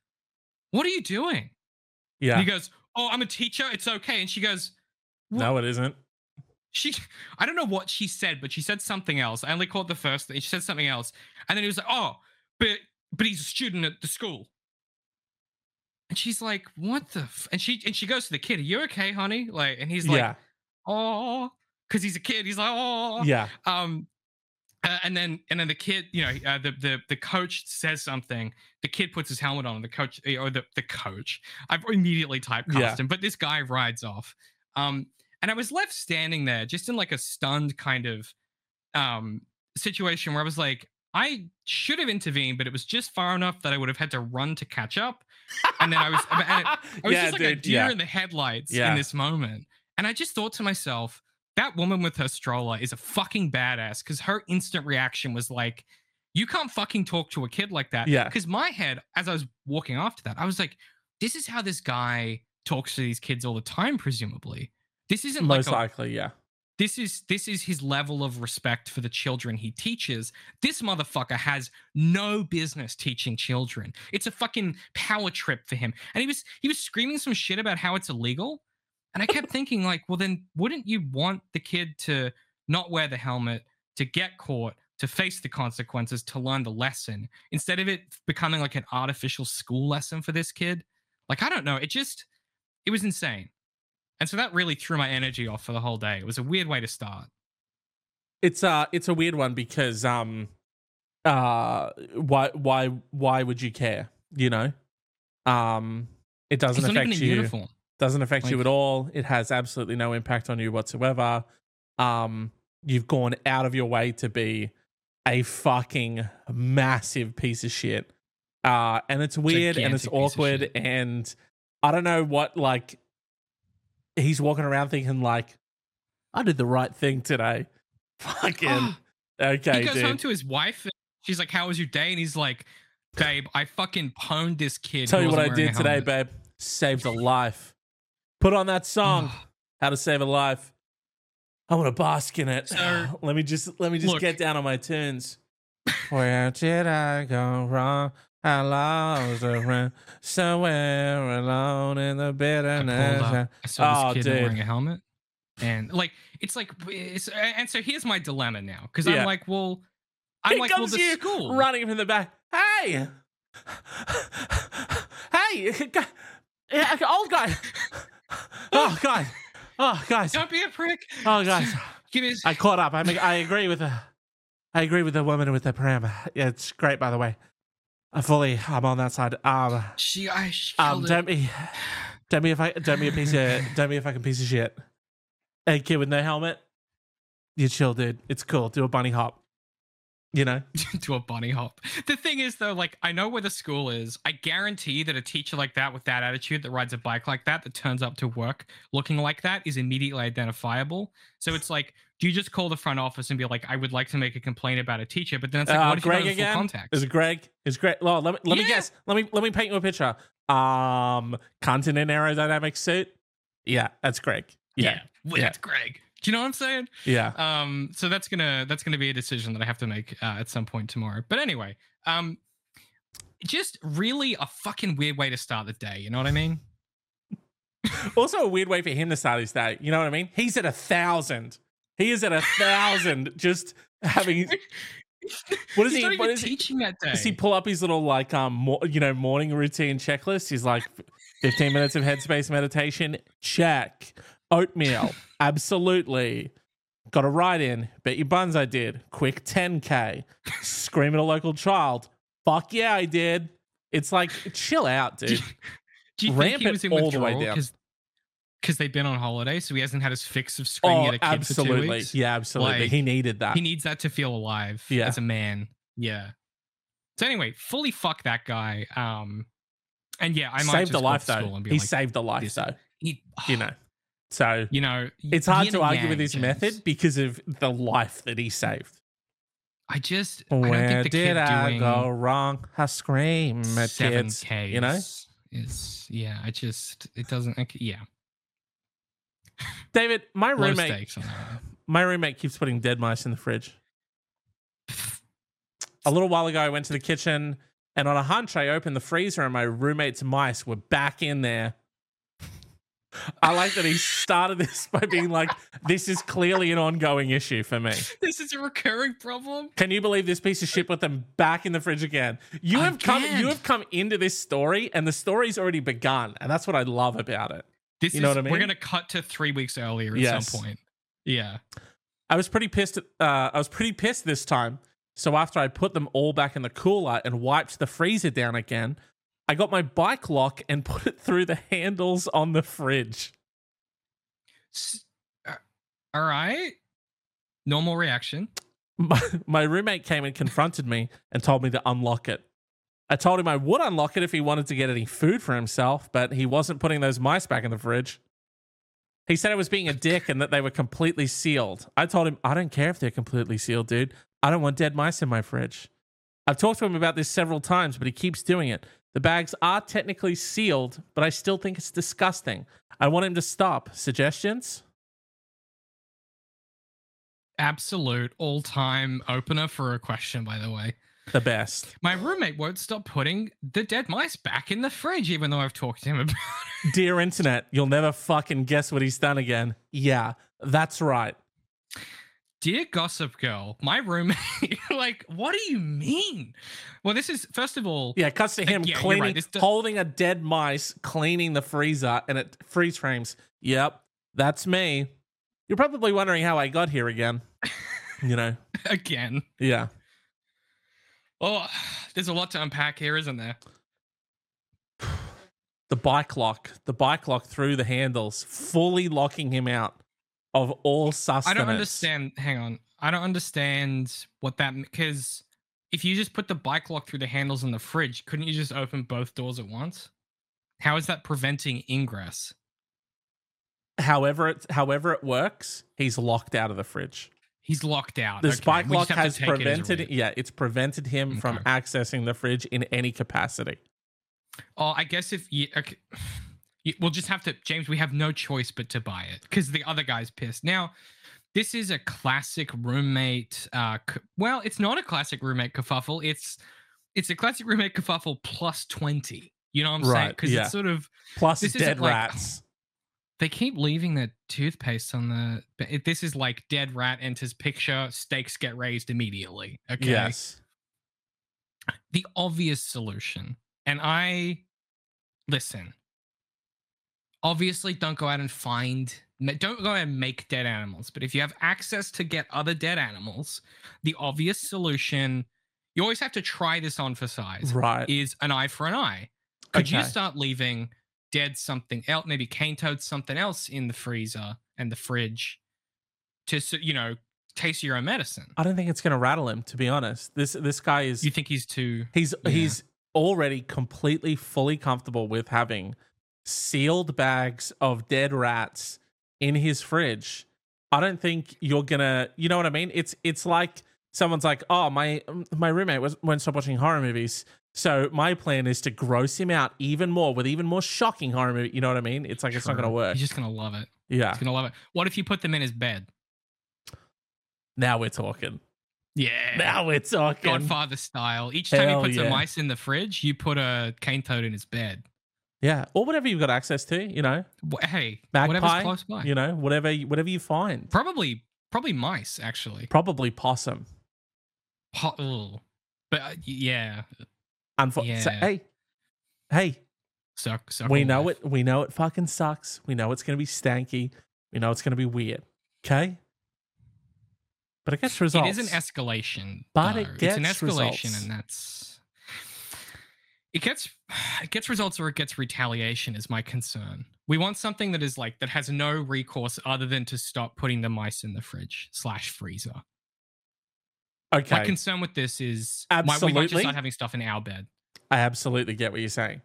What are you doing? Yeah. And he goes, Oh, I'm a teacher. It's okay. And she goes, no, it isn't. she I don't know what she said, but she said something else. I only caught the first thing. She said something else. And then he was like, Oh, but but he's a student at the school. And she's like, What the f-? and she and she goes to the kid, Are you okay, honey? Like, and he's like, yeah. Oh, because he's a kid. He's like, Oh, Yeah. um uh, and then and then the kid you know uh, the the the coach says something the kid puts his helmet on and the coach eh, or the the coach i've immediately typecast Yeah. him but this guy rides off um and i was left standing there just in like a stunned kind of um situation where i was like i should have intervened but it was just far enough that i would have had to run to catch up and then i was I was yeah, just like a dude. deer Yeah. in the headlights Yeah. in this moment. And I just thought to myself, that woman with her stroller is a fucking badass because her instant reaction was like, you can't fucking talk to a kid like that. Yeah. Because my head, as I was walking after that, I was like, this is how this guy talks to these kids all the time, presumably. This isn't Most like a, likely, yeah. this is this is his level of respect for the children he teaches. This motherfucker has no business teaching children. It's a fucking power trip for him. And he was he was screaming some shit about how it's illegal. And I kept thinking like, well then wouldn't you want the kid to not wear the helmet, to get caught, to face the consequences, to learn the lesson instead of it becoming like an artificial school lesson for this kid? Like I don't know, it just it was insane. And so that really threw my energy off for the whole day. It was a weird way to start. It's uh it's a weird one because um uh why why why would you care? You know? Um it doesn't not affect you. uniform. Doesn't affect you at all. It has absolutely no impact on you whatsoever. Um you've gone out of your way to be a fucking massive piece of shit. Uh and it's weird and it's Gigantic piece of awkward and I don't know what like he's walking around thinking like I did the right thing today. Fucking ah, okay, he goes dude. home to his wife. And she's like, "How was your day?" And he's like, "Babe, I fucking pwned this kid." Tell you what I did today, babe. Saved a life. Put on that song, ah. How to Save a Life. I want to bask in it. So- let me just let me just Look. get down on my tunes. Where did I go wrong? I lost a friend somewhere alone in the I bitterness. up. I saw Oh, this kid dude. wearing a helmet, and like it's like it's and so here's my dilemma now because Yeah. I'm like, well, I'm Here like, well, comes the you school. running from the back. Hey, hey, yeah, old guy. Oh, guys. Oh, guys. Oh, Don't be a prick. Oh, guys. Give me. I caught up. I mean, I agree with the, I agree with the woman with the pram. Yeah, it's great, by the way. I fully, I'm on that side. Um, She, I she um, killed it. don't be, don't be if I, don't a piece of, don't a fucking piece of shit. Hey, kid with no helmet, you chill, dude. It's cool. Do a bunny hop. You know? to a bunny hop. The thing is, though, like I know where the school is. I guarantee that a teacher like that with that attitude that rides a bike like that that turns up to work looking like that is immediately identifiable. So it's like, do you just call the front office and be like, "I would like to make a complaint about a teacher," but then it's like, Uh, what if you Greg don't again? context? Is it Greg? Is Greg? Well, let me let me guess. Let me let me paint you a picture. Um, cunt in an aerodynamic suit. Yeah, that's Greg. Yeah, well, yeah. that's Greg. Do you know what I'm saying? Yeah. Um, so that's gonna that's gonna be a decision that I have to make uh, at some point tomorrow. But anyway, um, just really a fucking weird way to start the day. You know what I mean? Also, a weird way for him to start his day. You know what I mean? He's at a thousand. He is at a thousand, just having. What is He's he? What is he? teaching that day? Does he pull up his little like um mo- you know morning routine checklist? He's like, fifteen minutes of headspace meditation, check. Oatmeal, absolutely. Got a ride in. Bet your buns I did. Quick 10k. Scream at a local child. Fuck yeah, I did. It's like chill out, dude. do you ramp think he was in all the way down. because they've been on holiday, so he hasn't had his fix of screaming Oh, at a kid for two absolutely. weeks? Yeah, absolutely. Like, he needed that. He needs that to feel alive Yeah. as a man. Yeah. So anyway, fully fuck that guy. Um, and yeah, I might saved just a life though. He like, saved a life though. he, You know. So you know, it's hard to argue with his James. method because of the life that he saved. I just I don't Where think the did kid I go wrong? I scream at seven kids. K. You know, is yeah. I just it doesn't. Yeah, David, my roommate, my roommate keeps putting dead mice in the fridge. A little while ago, I went to the kitchen, and on a hunch, I opened the freezer, and my roommate's mice were back in there. I like that he started this by being like, "This is clearly an ongoing issue for me." This is a recurring problem. Can you believe this piece of shit put them back in the fridge again? You have come you have come into this story and the story's already begun. And that's what I love about it. This You is know what I mean? we're gonna cut to three weeks earlier at Yes. some point. Yeah. I was pretty pissed uh I was pretty pissed this time. So after I put them all back in the cooler and wiped the freezer down again, I got my bike lock and put it through the handles on the fridge. Uh, all right. Normal reaction. My, my roommate came and confronted me and told me to unlock it. I told him I would unlock it if he wanted to get any food for himself, but he wasn't putting those mice back in the fridge. He said I was being a dick and that they were completely sealed. I told him, I don't care if they're completely sealed, dude. I don't want dead mice in my fridge. I've talked to him about this several times, but he keeps doing it. The bags are technically sealed, but I still think it's disgusting. I want him to stop. Suggestions? Absolute all time opener for a question, by the way. The best. My roommate won't stop putting the dead mice back in the fridge, even though I've talked to him about it. Dear Internet, you'll never fucking guess what he's done again. Yeah, that's right. Dear Gossip Girl, my roommate, like, what do you mean? Well, this is, first of all, Yeah, it cuts to him yeah, you're right. cleaning, do- holding a dead mice, cleaning the freezer, and it freeze frames. Yep, that's me. You're probably wondering how I got here again. You know, again, yeah. oh, there's a lot to unpack here, isn't there? The bike lock, the bike lock through the handles, fully locking him out of all sustenance. I don't understand. Hang on. I don't understand what that because if you just put the bike lock through the handles in the fridge, couldn't you just open both doors at once? How is that preventing ingress? However, it however it works, he's locked out of the fridge. He's locked out. The Okay, spike lock just have to has take it prevented. Yeah, it's prevented him from accessing the fridge in any capacity. Oh, I guess if you, okay, we'll just have to, James. We have no choice but to buy it because the other guy's pissed. Now, this is a classic roommate. Uh, well, it's not a classic roommate kerfuffle. It's it's a classic roommate kerfuffle plus twenty. You know what I'm saying? Because yeah. it's sort of Plus dead like- rats. they keep leaving the toothpaste on the. It, this is like dead rat enters picture. Stakes get raised immediately. Okay. Yes. the obvious solution. And I listen. Obviously, don't go out and find, don't go out and make dead animals. But if you have access to get other dead animals, the obvious solution, you always have to try this on for size, Right. is an eye for an eye. Could you start leaving dead something else, maybe cane toad something else in the freezer and the fridge to, you know, taste your own medicine? I don't think it's going to rattle him. To be honest, this this guy is You think he's too. he's yeah. he's already completely fully comfortable with having sealed bags of dead rats in his fridge. I don't think you're gonna. You know what I mean? It's it's like someone's like, oh my my roommate was won't stop watching horror movies. So my plan is to gross him out even more with even more shocking horror movie. You know what I mean? It's like it's not to work. He's just gonna love it. Yeah. He's gonna love it. What if you put them in his bed? Now we're talking. Yeah. Now we're talking. Godfather style. Each time Hell he puts yeah. a mice in the fridge, you put a cane toad in his bed. Yeah, or whatever you've got access to. You know, Hey, magpie. whatever's close by. You know, whatever whatever you find. Probably, probably mice actually. Probably possum. Po- But uh, yeah, Unfo- so, hey, hey, suck. suck we know life. it. We know it fucking sucks. We know it's going to be stanky. We know it's going to be weird. Okay, but it gets results. It is an escalation, But it though. it's an gets escalation, results. and that's it gets it gets results or it gets retaliation. Is my concern. We want something that is like that has no recourse other than to stop putting the mice in the fridge slash freezer. okay. My concern with this is why we might just start having stuff in our bed. I absolutely get what you're saying.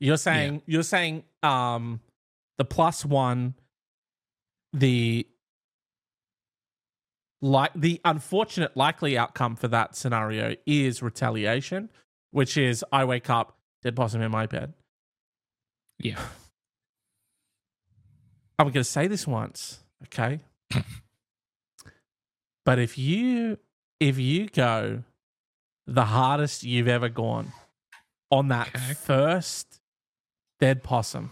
You're saying you're saying um the plus one the like the unfortunate likely outcome for that scenario is retaliation, which is I wake up dead possum in my bed. Yeah. I'm going to say this once, okay? but if you if you go the hardest you've ever gone on that Okay. first dead possum,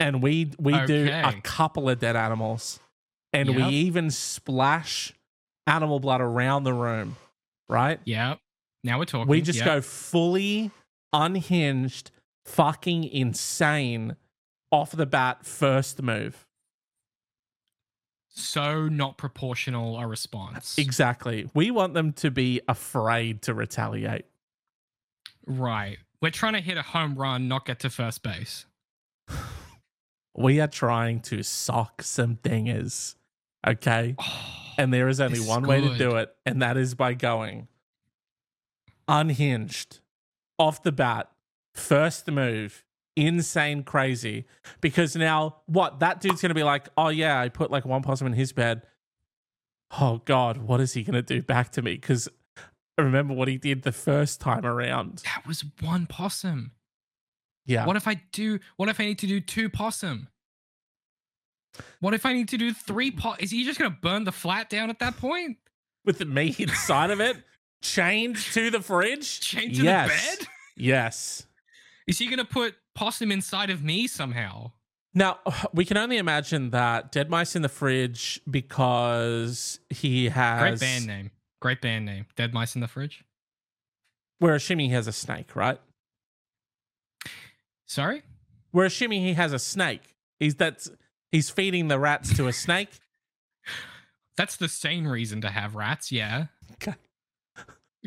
and we we do a couple of dead animals, and we even splash animal blood around the room, right? Yeah. Now we're talking. We just Yep. go fully unhinged, fucking insane off the bat first move. so not proportional a response. Exactly. We want them to be afraid to retaliate. right. We're trying to hit a home run, not get to first base. We are trying to sock some dingers. Okay. And there is only is one way to do it, and that is by going unhinged off the bat, first move, insane crazy. Because now, what? That dude's going to be like, oh, yeah, I put like one possum in his bed. Oh, God, what is he going to do back to me? Because I remember what he did the first time around. that was one possum. Yeah. What if I do? What if I need to do two possum? What if I need to do three po? Is he just gonna burn the flat down at that point? With me inside of it, chained to the fridge? Chained to yes. the bed? Yes. Is he gonna put possum inside of me somehow? Now, we can only imagine that Dead Mice in the Fridge because he has. Great band name. Great band name. Dead mice in the fridge. We're assuming he has a snake, right? Sorry. We're assuming he has a snake. He's that's he's feeding the rats to a snake. That's the same reason to have rats. Yeah.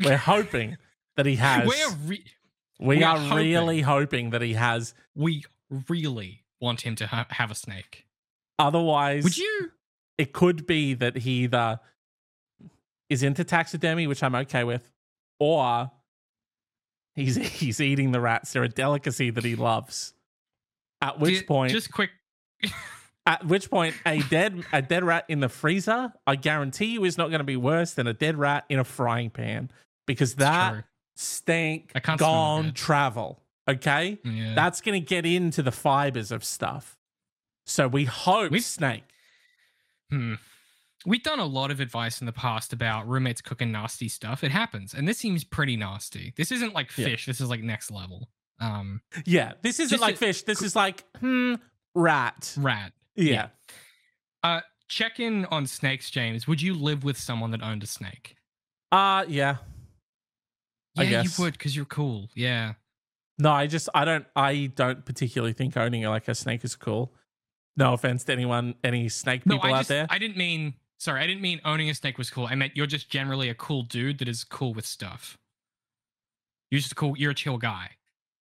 We're hoping that he has. We're re- we, we are, are hoping. really hoping that he has. we really want him to ha- have a snake. Otherwise, Would you? it could be that he either is into taxidermy, which I'm okay with, or he's he's eating the rats. They're a delicacy that he loves. At which point, Just quick. at which point, a dead a dead rat in the freezer, I guarantee you, is not going to be worse than a dead rat in a frying pan because that stank I can't smell gone travel. Okay, Yeah. that's going to get into the fibers of stuff. So we hope We've- snake. Hmm. We've done a lot of advice in the past about roommates cooking nasty stuff. It happens, and this seems pretty nasty. This isn't like Yeah. fish. This is like next level. Um, Yeah, this isn't like a- fish. This is like hmm, rat. rat. Yeah. Uh, check in on snakes, James. Would you live with someone that owned a snake? Uh yeah. I Yeah, guess. you would because you're cool. Yeah. No, I just I don't I don't particularly think owning like a snake is cool. No offense to anyone, any snake No, people I out just there. I didn't mean. Sorry, I didn't mean owning a snake was cool. I meant you're just generally a cool dude that is cool with stuff. You're just a cool. You're a chill guy.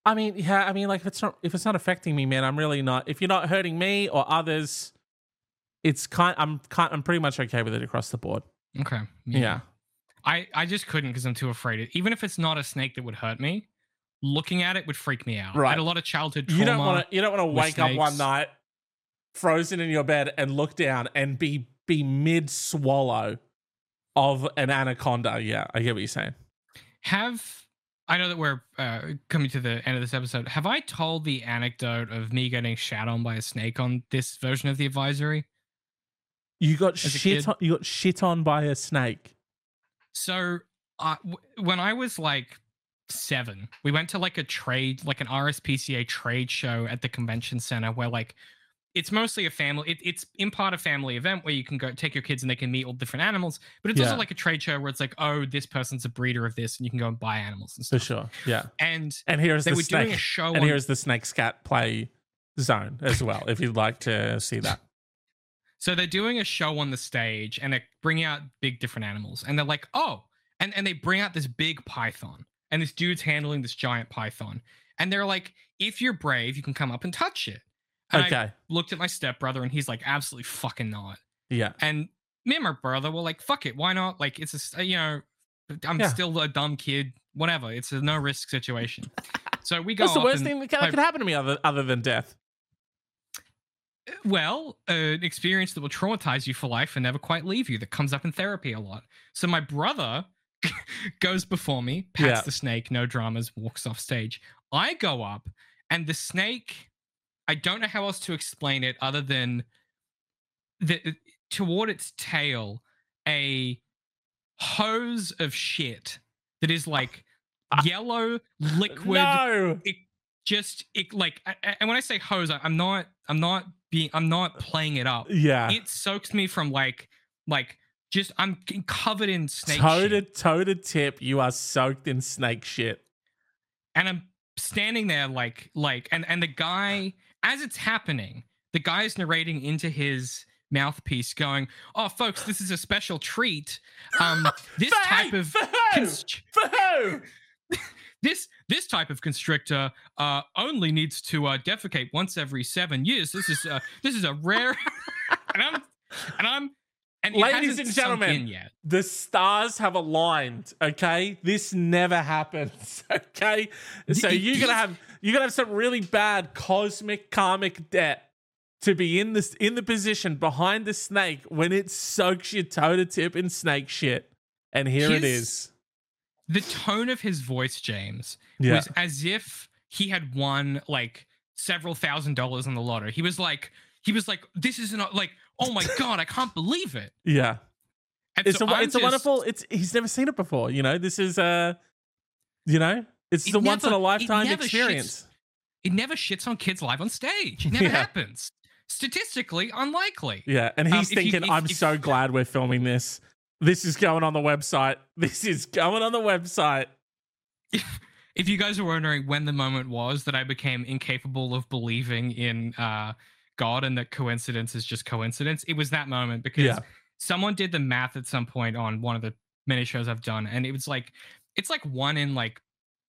I mean, yeah, I mean, like if it's not if it's not affecting me, man, I'm really not. If you're not hurting me or others, it's kind. I'm kind. I'm pretty much okay with it across the board. Okay. Yeah. I, I just couldn't because I'm too afraid. Even if it's not a snake that would hurt me, looking at it would freak me out. I Right. had a lot of childhood trauma. You don't want to. You don't want to wake up one night, frozen in your bed, and look down and be be mid swallow of an anaconda. Yeah, I get what you're saying. have I know that we're uh, coming to the end of this episode. Have I told the anecdote of me getting shat on by a snake on this version of the advisory? You got As shit. On, you got shit on by a snake. So, uh, w- when I was like seven, we went to like a trade, like an RSPCA trade show at the convention center where like it's mostly a family, it, it's in part a family event where you can go take your kids and they can meet all different animals, but it's Yeah. also like a trade show where it's like, oh, this person's a breeder of this and you can go and buy animals and stuff. For sure. Yeah. And And here's they the were doing a show And on here's the snake scat play zone as well. if you'd like to see that. So they're doing a show on the stage and they're bringing out big different animals. And they're like, oh, and, and they bring out this big python. And this dude's handling this giant python. And they're like, if you're brave, you can come up and touch it. And I Okay. looked at my stepbrother and he's like, absolutely fucking not. Yeah. And me and my brother were like, fuck it, why not? Like, it's a, you know, I'm Yeah. still a dumb kid, whatever. It's a no risk situation. So we go That's the worst thing that, that could happen to me other other than death. Well, uh, an experience that will traumatize you for life and never quite leave you that comes up in therapy a lot. So my brother goes before me, pats Yeah. the snake, no dramas, walks off stage. I go up and the snake, I don't know how else to explain it other than the toward its tail, a hose of shit that is like yellow liquid No. it just it like and when i say hose i'm not i'm not being i'm not playing it up Yeah. it soaks me from like like just i'm covered in snake toe to toe to tip, you are soaked in snake shit. and i'm standing there like like and and the guy as it's happening the guy is narrating into his mouthpiece going oh folks this is a special treat um this For type who? of For who? const- For who? This this type of constrictor uh, only needs to uh, defecate once every seven years. This is uh, this is a rare, and I'm and I'm and Ladies and gentlemen. The stars have aligned. Okay, this never happens. Okay, so you're gonna have you're gonna have some really bad cosmic karmic debt to be in this in the position behind the snake when it soaks your toe to tip in snake shit. And here it His- is. The tone of his voice, James, Yeah. was as if he had won like several thousand dollars on the lotto. He was like, he was like, this is not like, oh my god, I can't believe it. yeah. And It's so a I'm it's a wonderful. It's he's never seen it before. You know, this is uh, you know, it's It a once in a lifetime never shits- experience. It never shits on kids live on stage. It never Yeah. happens. Statistically unlikely. Yeah, and he's Um, if you- thinking, if- "I'm if- so glad we're filming this. This is going on the website. This is going on the website." if you guys are wondering when the moment was that I became incapable of believing in uh, God and that coincidence is just coincidence, it was that moment because Yeah. someone did the math at some point on one of the many shows I've done, and it was like it's like one in like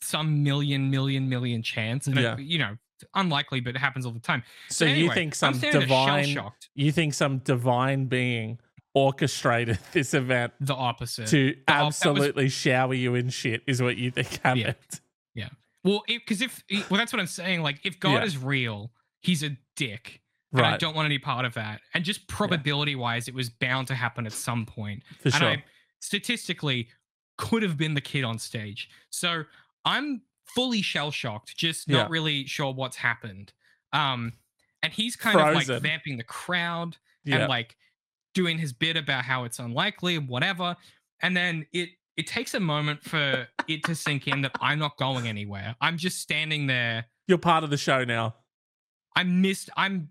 some million, million, million chance, and it- Yeah. you know, unlikely, but it happens all the time. So Anyway, you think some divine, you think some divine being orchestrated this event The opposite. to The op- was- absolutely shower you in shit? Is what you think happened? Yeah. Well, because if well, that's what I'm saying. Like, if God Yeah. is real, He's a dick. And I Right, don't want any part of that. And just probability wise, it was bound to happen at some point. for and sure. I statistically could have been the kid on stage. So I'm fully shell shocked, just not Yeah. really sure what's happened. Um, and he's kind of like vamping the crowd yeah, and like doing his bit about how it's unlikely, and whatever. And then it it takes a moment for it to sink in that I'm not going anywhere. I'm just standing there. you're part of the show now. I missed. I'm.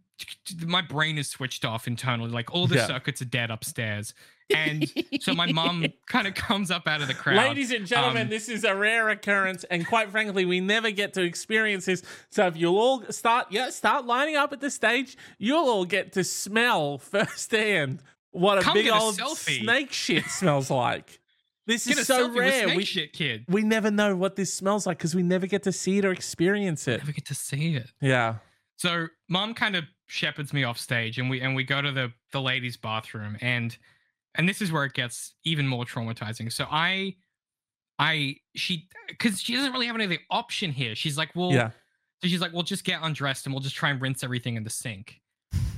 My brain is switched off internally. Like all the Yeah. circuits are dead upstairs. And so my mom kind of comes up out of the crowd. Ladies and gentlemen, Um, this is a rare occurrence, and quite frankly, we never get to experience this. So if you'll all start, yeah, start lining up at the stage, you'll all get to smell firsthand what a big a old selfie. snake shit smells like. This Get is so rare. We, shit kid. we never know what this smells like because we never get to see it or experience it. Never get to see it. Yeah. So mom kind of shepherds me off stage, and we and we go to the the ladies' bathroom, and and this is where it gets even more traumatizing. So I, I she because she doesn't really have any other option here. She's like, well, Yeah. so she's like, well, just get undressed, and we'll just try and rinse everything in the sink.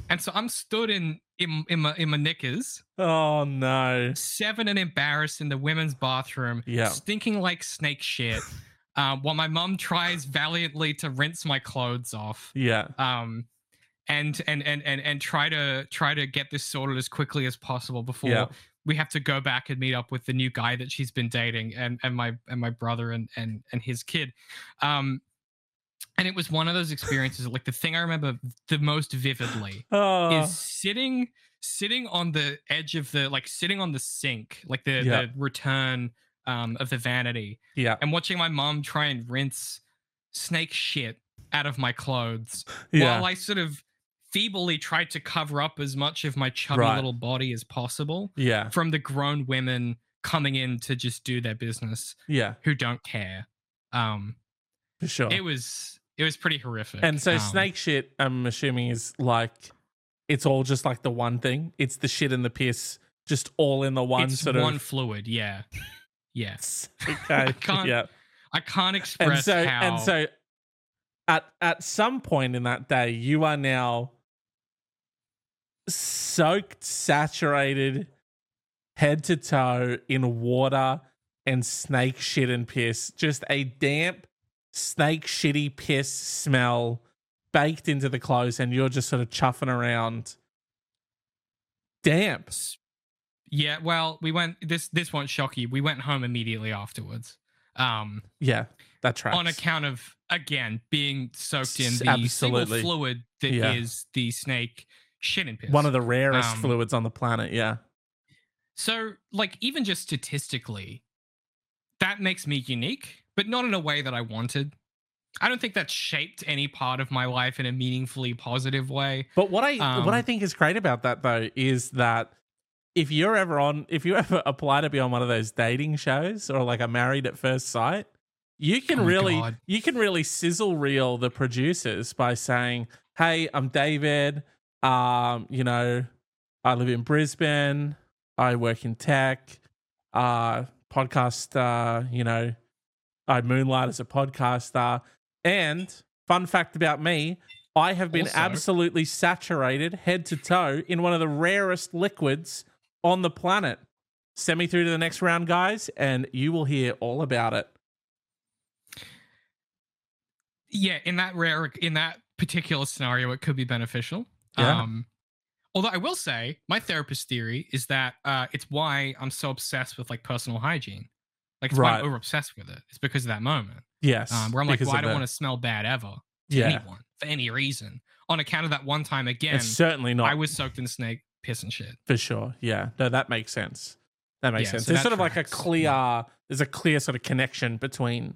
And so I'm stood in in in my, in my knickers, Oh no. seven and embarrassed in the women's bathroom, Yeah. stinking like snake shit. um, while my mum tries valiantly to rinse my clothes off. Yeah. Um, and and and and and try to try to get this sorted as quickly as possible before Yeah. we have to go back and meet up with the new guy that she's been dating and and my and my brother and and and his kid. Um, and it was one of those experiences. Like the thing I remember the most vividly Oh. is sitting sitting on the edge of the like sitting on the sink, like the Yeah. the return um of the vanity, yeah. and watching my mom try and rinse snake shit out of my clothes Yeah. while I sort of feebly tried to cover up as much of my chubby Right. little body as possible yeah. from the grown women coming in to just do their business Yeah. who don't care. Um, For sure. it was it was pretty horrific. And so Um, snake shit, I'm assuming, is like it's all just like the one thing. It's the shit and the piss, just all in the one it's sort one of. fluid, yeah, yeah. Okay. can't yeah. I can't And express so how. and so, at at some point in that day, you are now soaked, saturated, head to toe in water and snake shit and piss. Just a damp snake shitty piss smell baked into the clothes, and you're just sort of chuffing around. Damp. yeah, well, we went. This this won't shock you. We went home immediately afterwards. Um, Yeah, that's tracks. on account of again being soaked in the absolutely. single fluid that is Yeah. the snake shit and piss. One of the rarest Um, fluids on the planet. Yeah. so like even just statistically, that makes me unique, but not in a way that I wanted. I don't think that shaped any part of my life in a meaningfully positive way. But what I what I Um, think is great about that though is that if you're ever on if you ever apply to be on one of those dating shows or like a married at first sight, you can Oh really God. you can really sizzle reel the producers by saying, "Hey, I'm David. Um, you know, I live in Brisbane. I work in tech. Uh, podcast. Uh, you know, I moonlight as a podcaster. And fun fact about me, I have been Also- absolutely saturated head to toe in one of the rarest liquids on the planet. Send me through to the next round, guys, and you will hear all about it. Yeah, in that rare in that particular scenario, it could be beneficial. Yeah. Um although I will say, my therapist theory is that uh it's why I'm so obsessed with like personal hygiene. Like it's why I'm over obsessed with it. It's because of that moment. Yes. Um, where I'm like, well, I don't want to smell bad ever to Yeah. anyone for any reason. On account of that one time again, It's certainly not I was soaked in snake piss and shit. for sure. Yeah. No, that makes sense. That makes Yeah, sense. so There's sort of like a tracks. clear there's a clear sort of connection between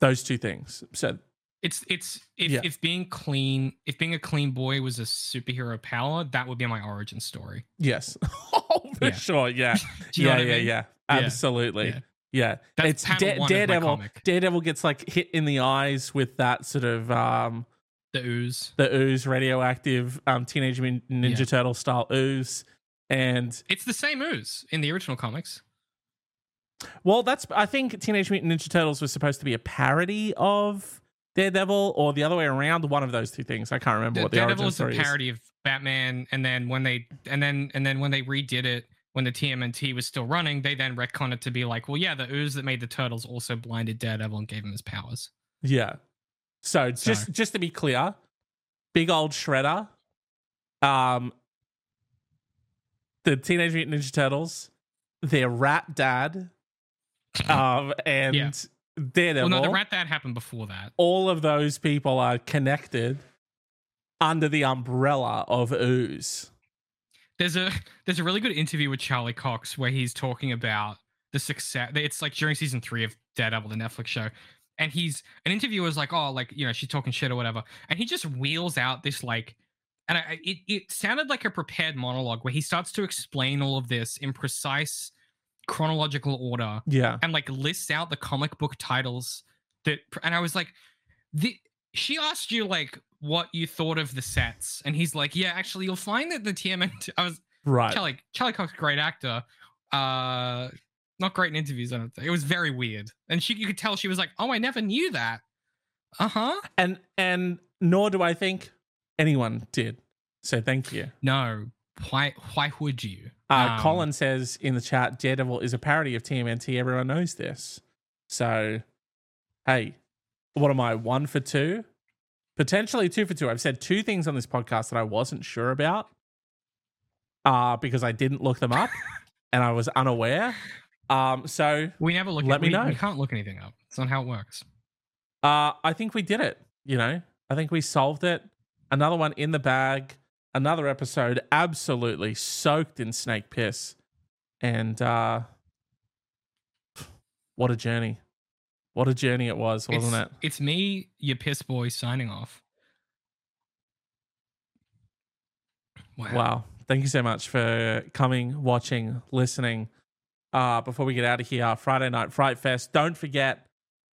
those two things. So It's it's if, Yeah. if being clean, if being a clean boy was a superhero power, that would be my origin story. yes. oh, for Yeah. sure. Yeah. Know yeah, I yeah, mean? yeah. Yeah. Absolutely. Yeah. Yeah. That's it's Da- one of my Daredevil. Daredevil gets like hit in the eyes with that sort of um The ooze. the ooze radioactive um teenage Nin- ninja Yeah. turtle style ooze and It's the same ooze in the original comics. well that's i think teenage mutant ninja turtles was supposed to be a parody of daredevil or the other way around one of those two things i can't remember what the Daredevil origin is a story is parody of Batman, and then when they and then and then when they redid it, when the TMNT was still running, they then retconned it to be like, well, yeah, the ooze that made the turtles also blinded Daredevil and gave him his powers. yeah so just just to be clear big old shredder um the teenage mutant ninja turtles their rat dad um and Yeah. Daredevil Well, no, the Rat Dad happened before that. all of those people are connected under the umbrella of ooze. There's a there's a really good interview with Charlie Cox where he's talking about the success. It's like during season three of Daredevil, the Netflix show, and he's an interviewer's like, oh, like you know, she's talking shit or whatever, and he just wheels out this like, and I, it it sounded like a prepared monologue where he starts to explain all of this in precise chronological order Yeah. and like lists out the comic book titles that and I was like the she asked you like what you thought of the sets and he's like yeah actually you'll find that the TMNT I was Right. Charlie Charlie Cox great actor uh not great in interviews I don't think it was very weird and she you could tell she was like oh I never knew that uh-huh And and nor do I think anyone did. So thank you. no why why would you Uh, Um, Colin says in the chat, Daredevil is a parody of TMNT. Everyone knows this. So, hey, what am I? One for two? Potentially two for two. I've said two things on this podcast that I wasn't sure about uh, because I didn't look them up and I was unaware. Um, so We never look. Let at, me we, know. We can't look anything up. It's not how it works. uh, I think we did it. You know, I think we solved it. Another one in the bag. Another episode absolutely soaked in snake piss. And uh, what a journey. What a journey it was, wasn't it's, it? It's me, your piss boy, signing off. Wow. Wow. Thank you so much for coming, watching, listening. Uh, before we get out of here, Friday Night Fright Fest. Don't forget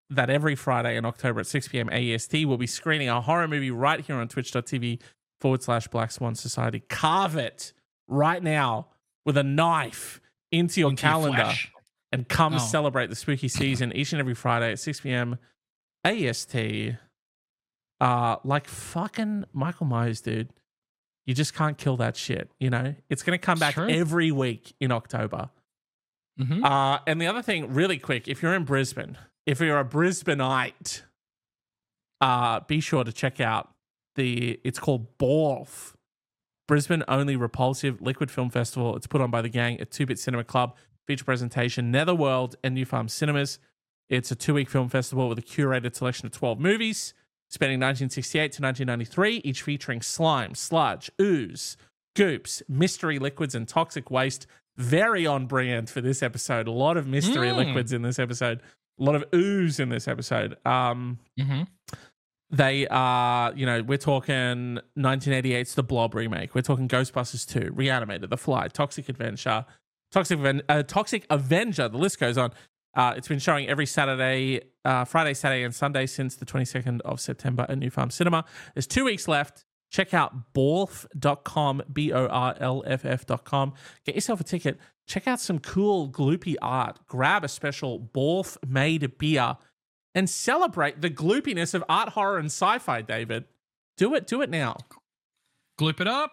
that every Friday in October at 6 p.m. AEST, we'll be screening a horror movie right here on twitch.tv forward slash Black Swan Society. Carve it right now with a knife into your Into calendar flesh. and come Oh. celebrate the spooky season each and every Friday at 6 p.m. AST. Uh, like fucking Michael Myers, dude. You just can't kill that shit. You know, it's gonna come back every week in October. Mhm. Uh, and the other thing, really quick, if you're in Brisbane, if you're a Brisbaneite, uh, be sure to check out the. It's called Borlf, Brisbane only repulsive liquid film festival. It's put on by the gang at Two Bit Cinema Club. Feature presentation, Netherworld and New Farm Cinemas. It's a two week film festival with a curated selection of 12 movies, spanning 1968 to 1993, each featuring slime, sludge, ooze, goops, mystery liquids, and toxic waste. Very on brand for this episode. A lot of mystery Mm. liquids in this episode, a lot of ooze in this episode. Um, Mhm. They are, you know, we're talking 1988's The Blob remake. We're talking Ghostbusters 2, Re-Animator, The Fly, Toxic Adventure, Toxic, uh, Toxic Avenger. The list goes on. Uh, it's been showing every Saturday, uh, Friday, Saturday, and Sunday since the 22nd of September at New Farm Cinema. There's two weeks left. Check out borlf.com, B O R L F F.com. Get yourself a ticket. Check out some cool gloopy art. Grab a special Borlf made beer and celebrate the gloopiness of art, horror, and sci fi, David. Do it. Do it now. Gloop it up.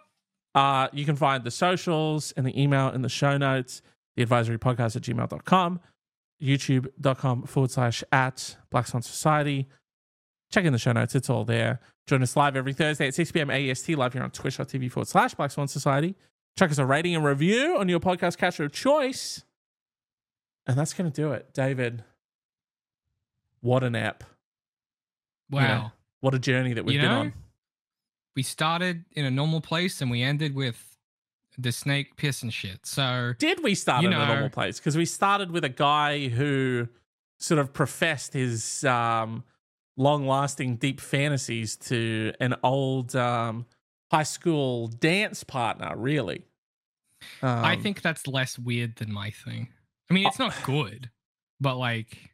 Uh, you can find the socials and the email in the show notes, the advisory podcast at gmail.com, youtube.com forward slash at Black Swan Society. Check in the show notes, it's all there. Join us live every Thursday at 6 p.m. AEST, live here on twitch.tv forward slash Black Swan Society. Check us a rating and review on your podcast catcher of choice. And that's going to do it. David, what an app. Wow. You know, what a journey that we've You been on. We started in a normal place and we ended with the snake piss and shit. So did we start in a normal place? Because we started with a guy who sort of professed his um, long-lasting deep fantasies to an old um, high school dance partner. Really, um, I think that's less weird than my thing. I mean, it's Oh. not good, but like,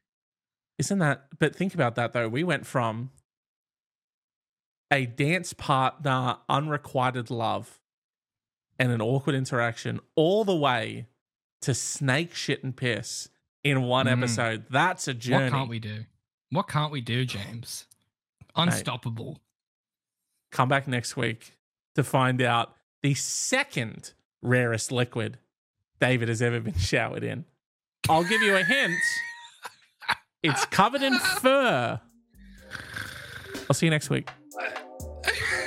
isn't that? But think about that though. We went from a dance partner, unrequited love, and an awkward interaction, all the way to snake shit and piss in one Mm. episode. That's a journey. what can't we do? What can't we do, James? Unstoppable. come back next week to find out the second rarest liquid David has ever been showered in. I'll give you a hint. It's covered in fur. I'll see you next week.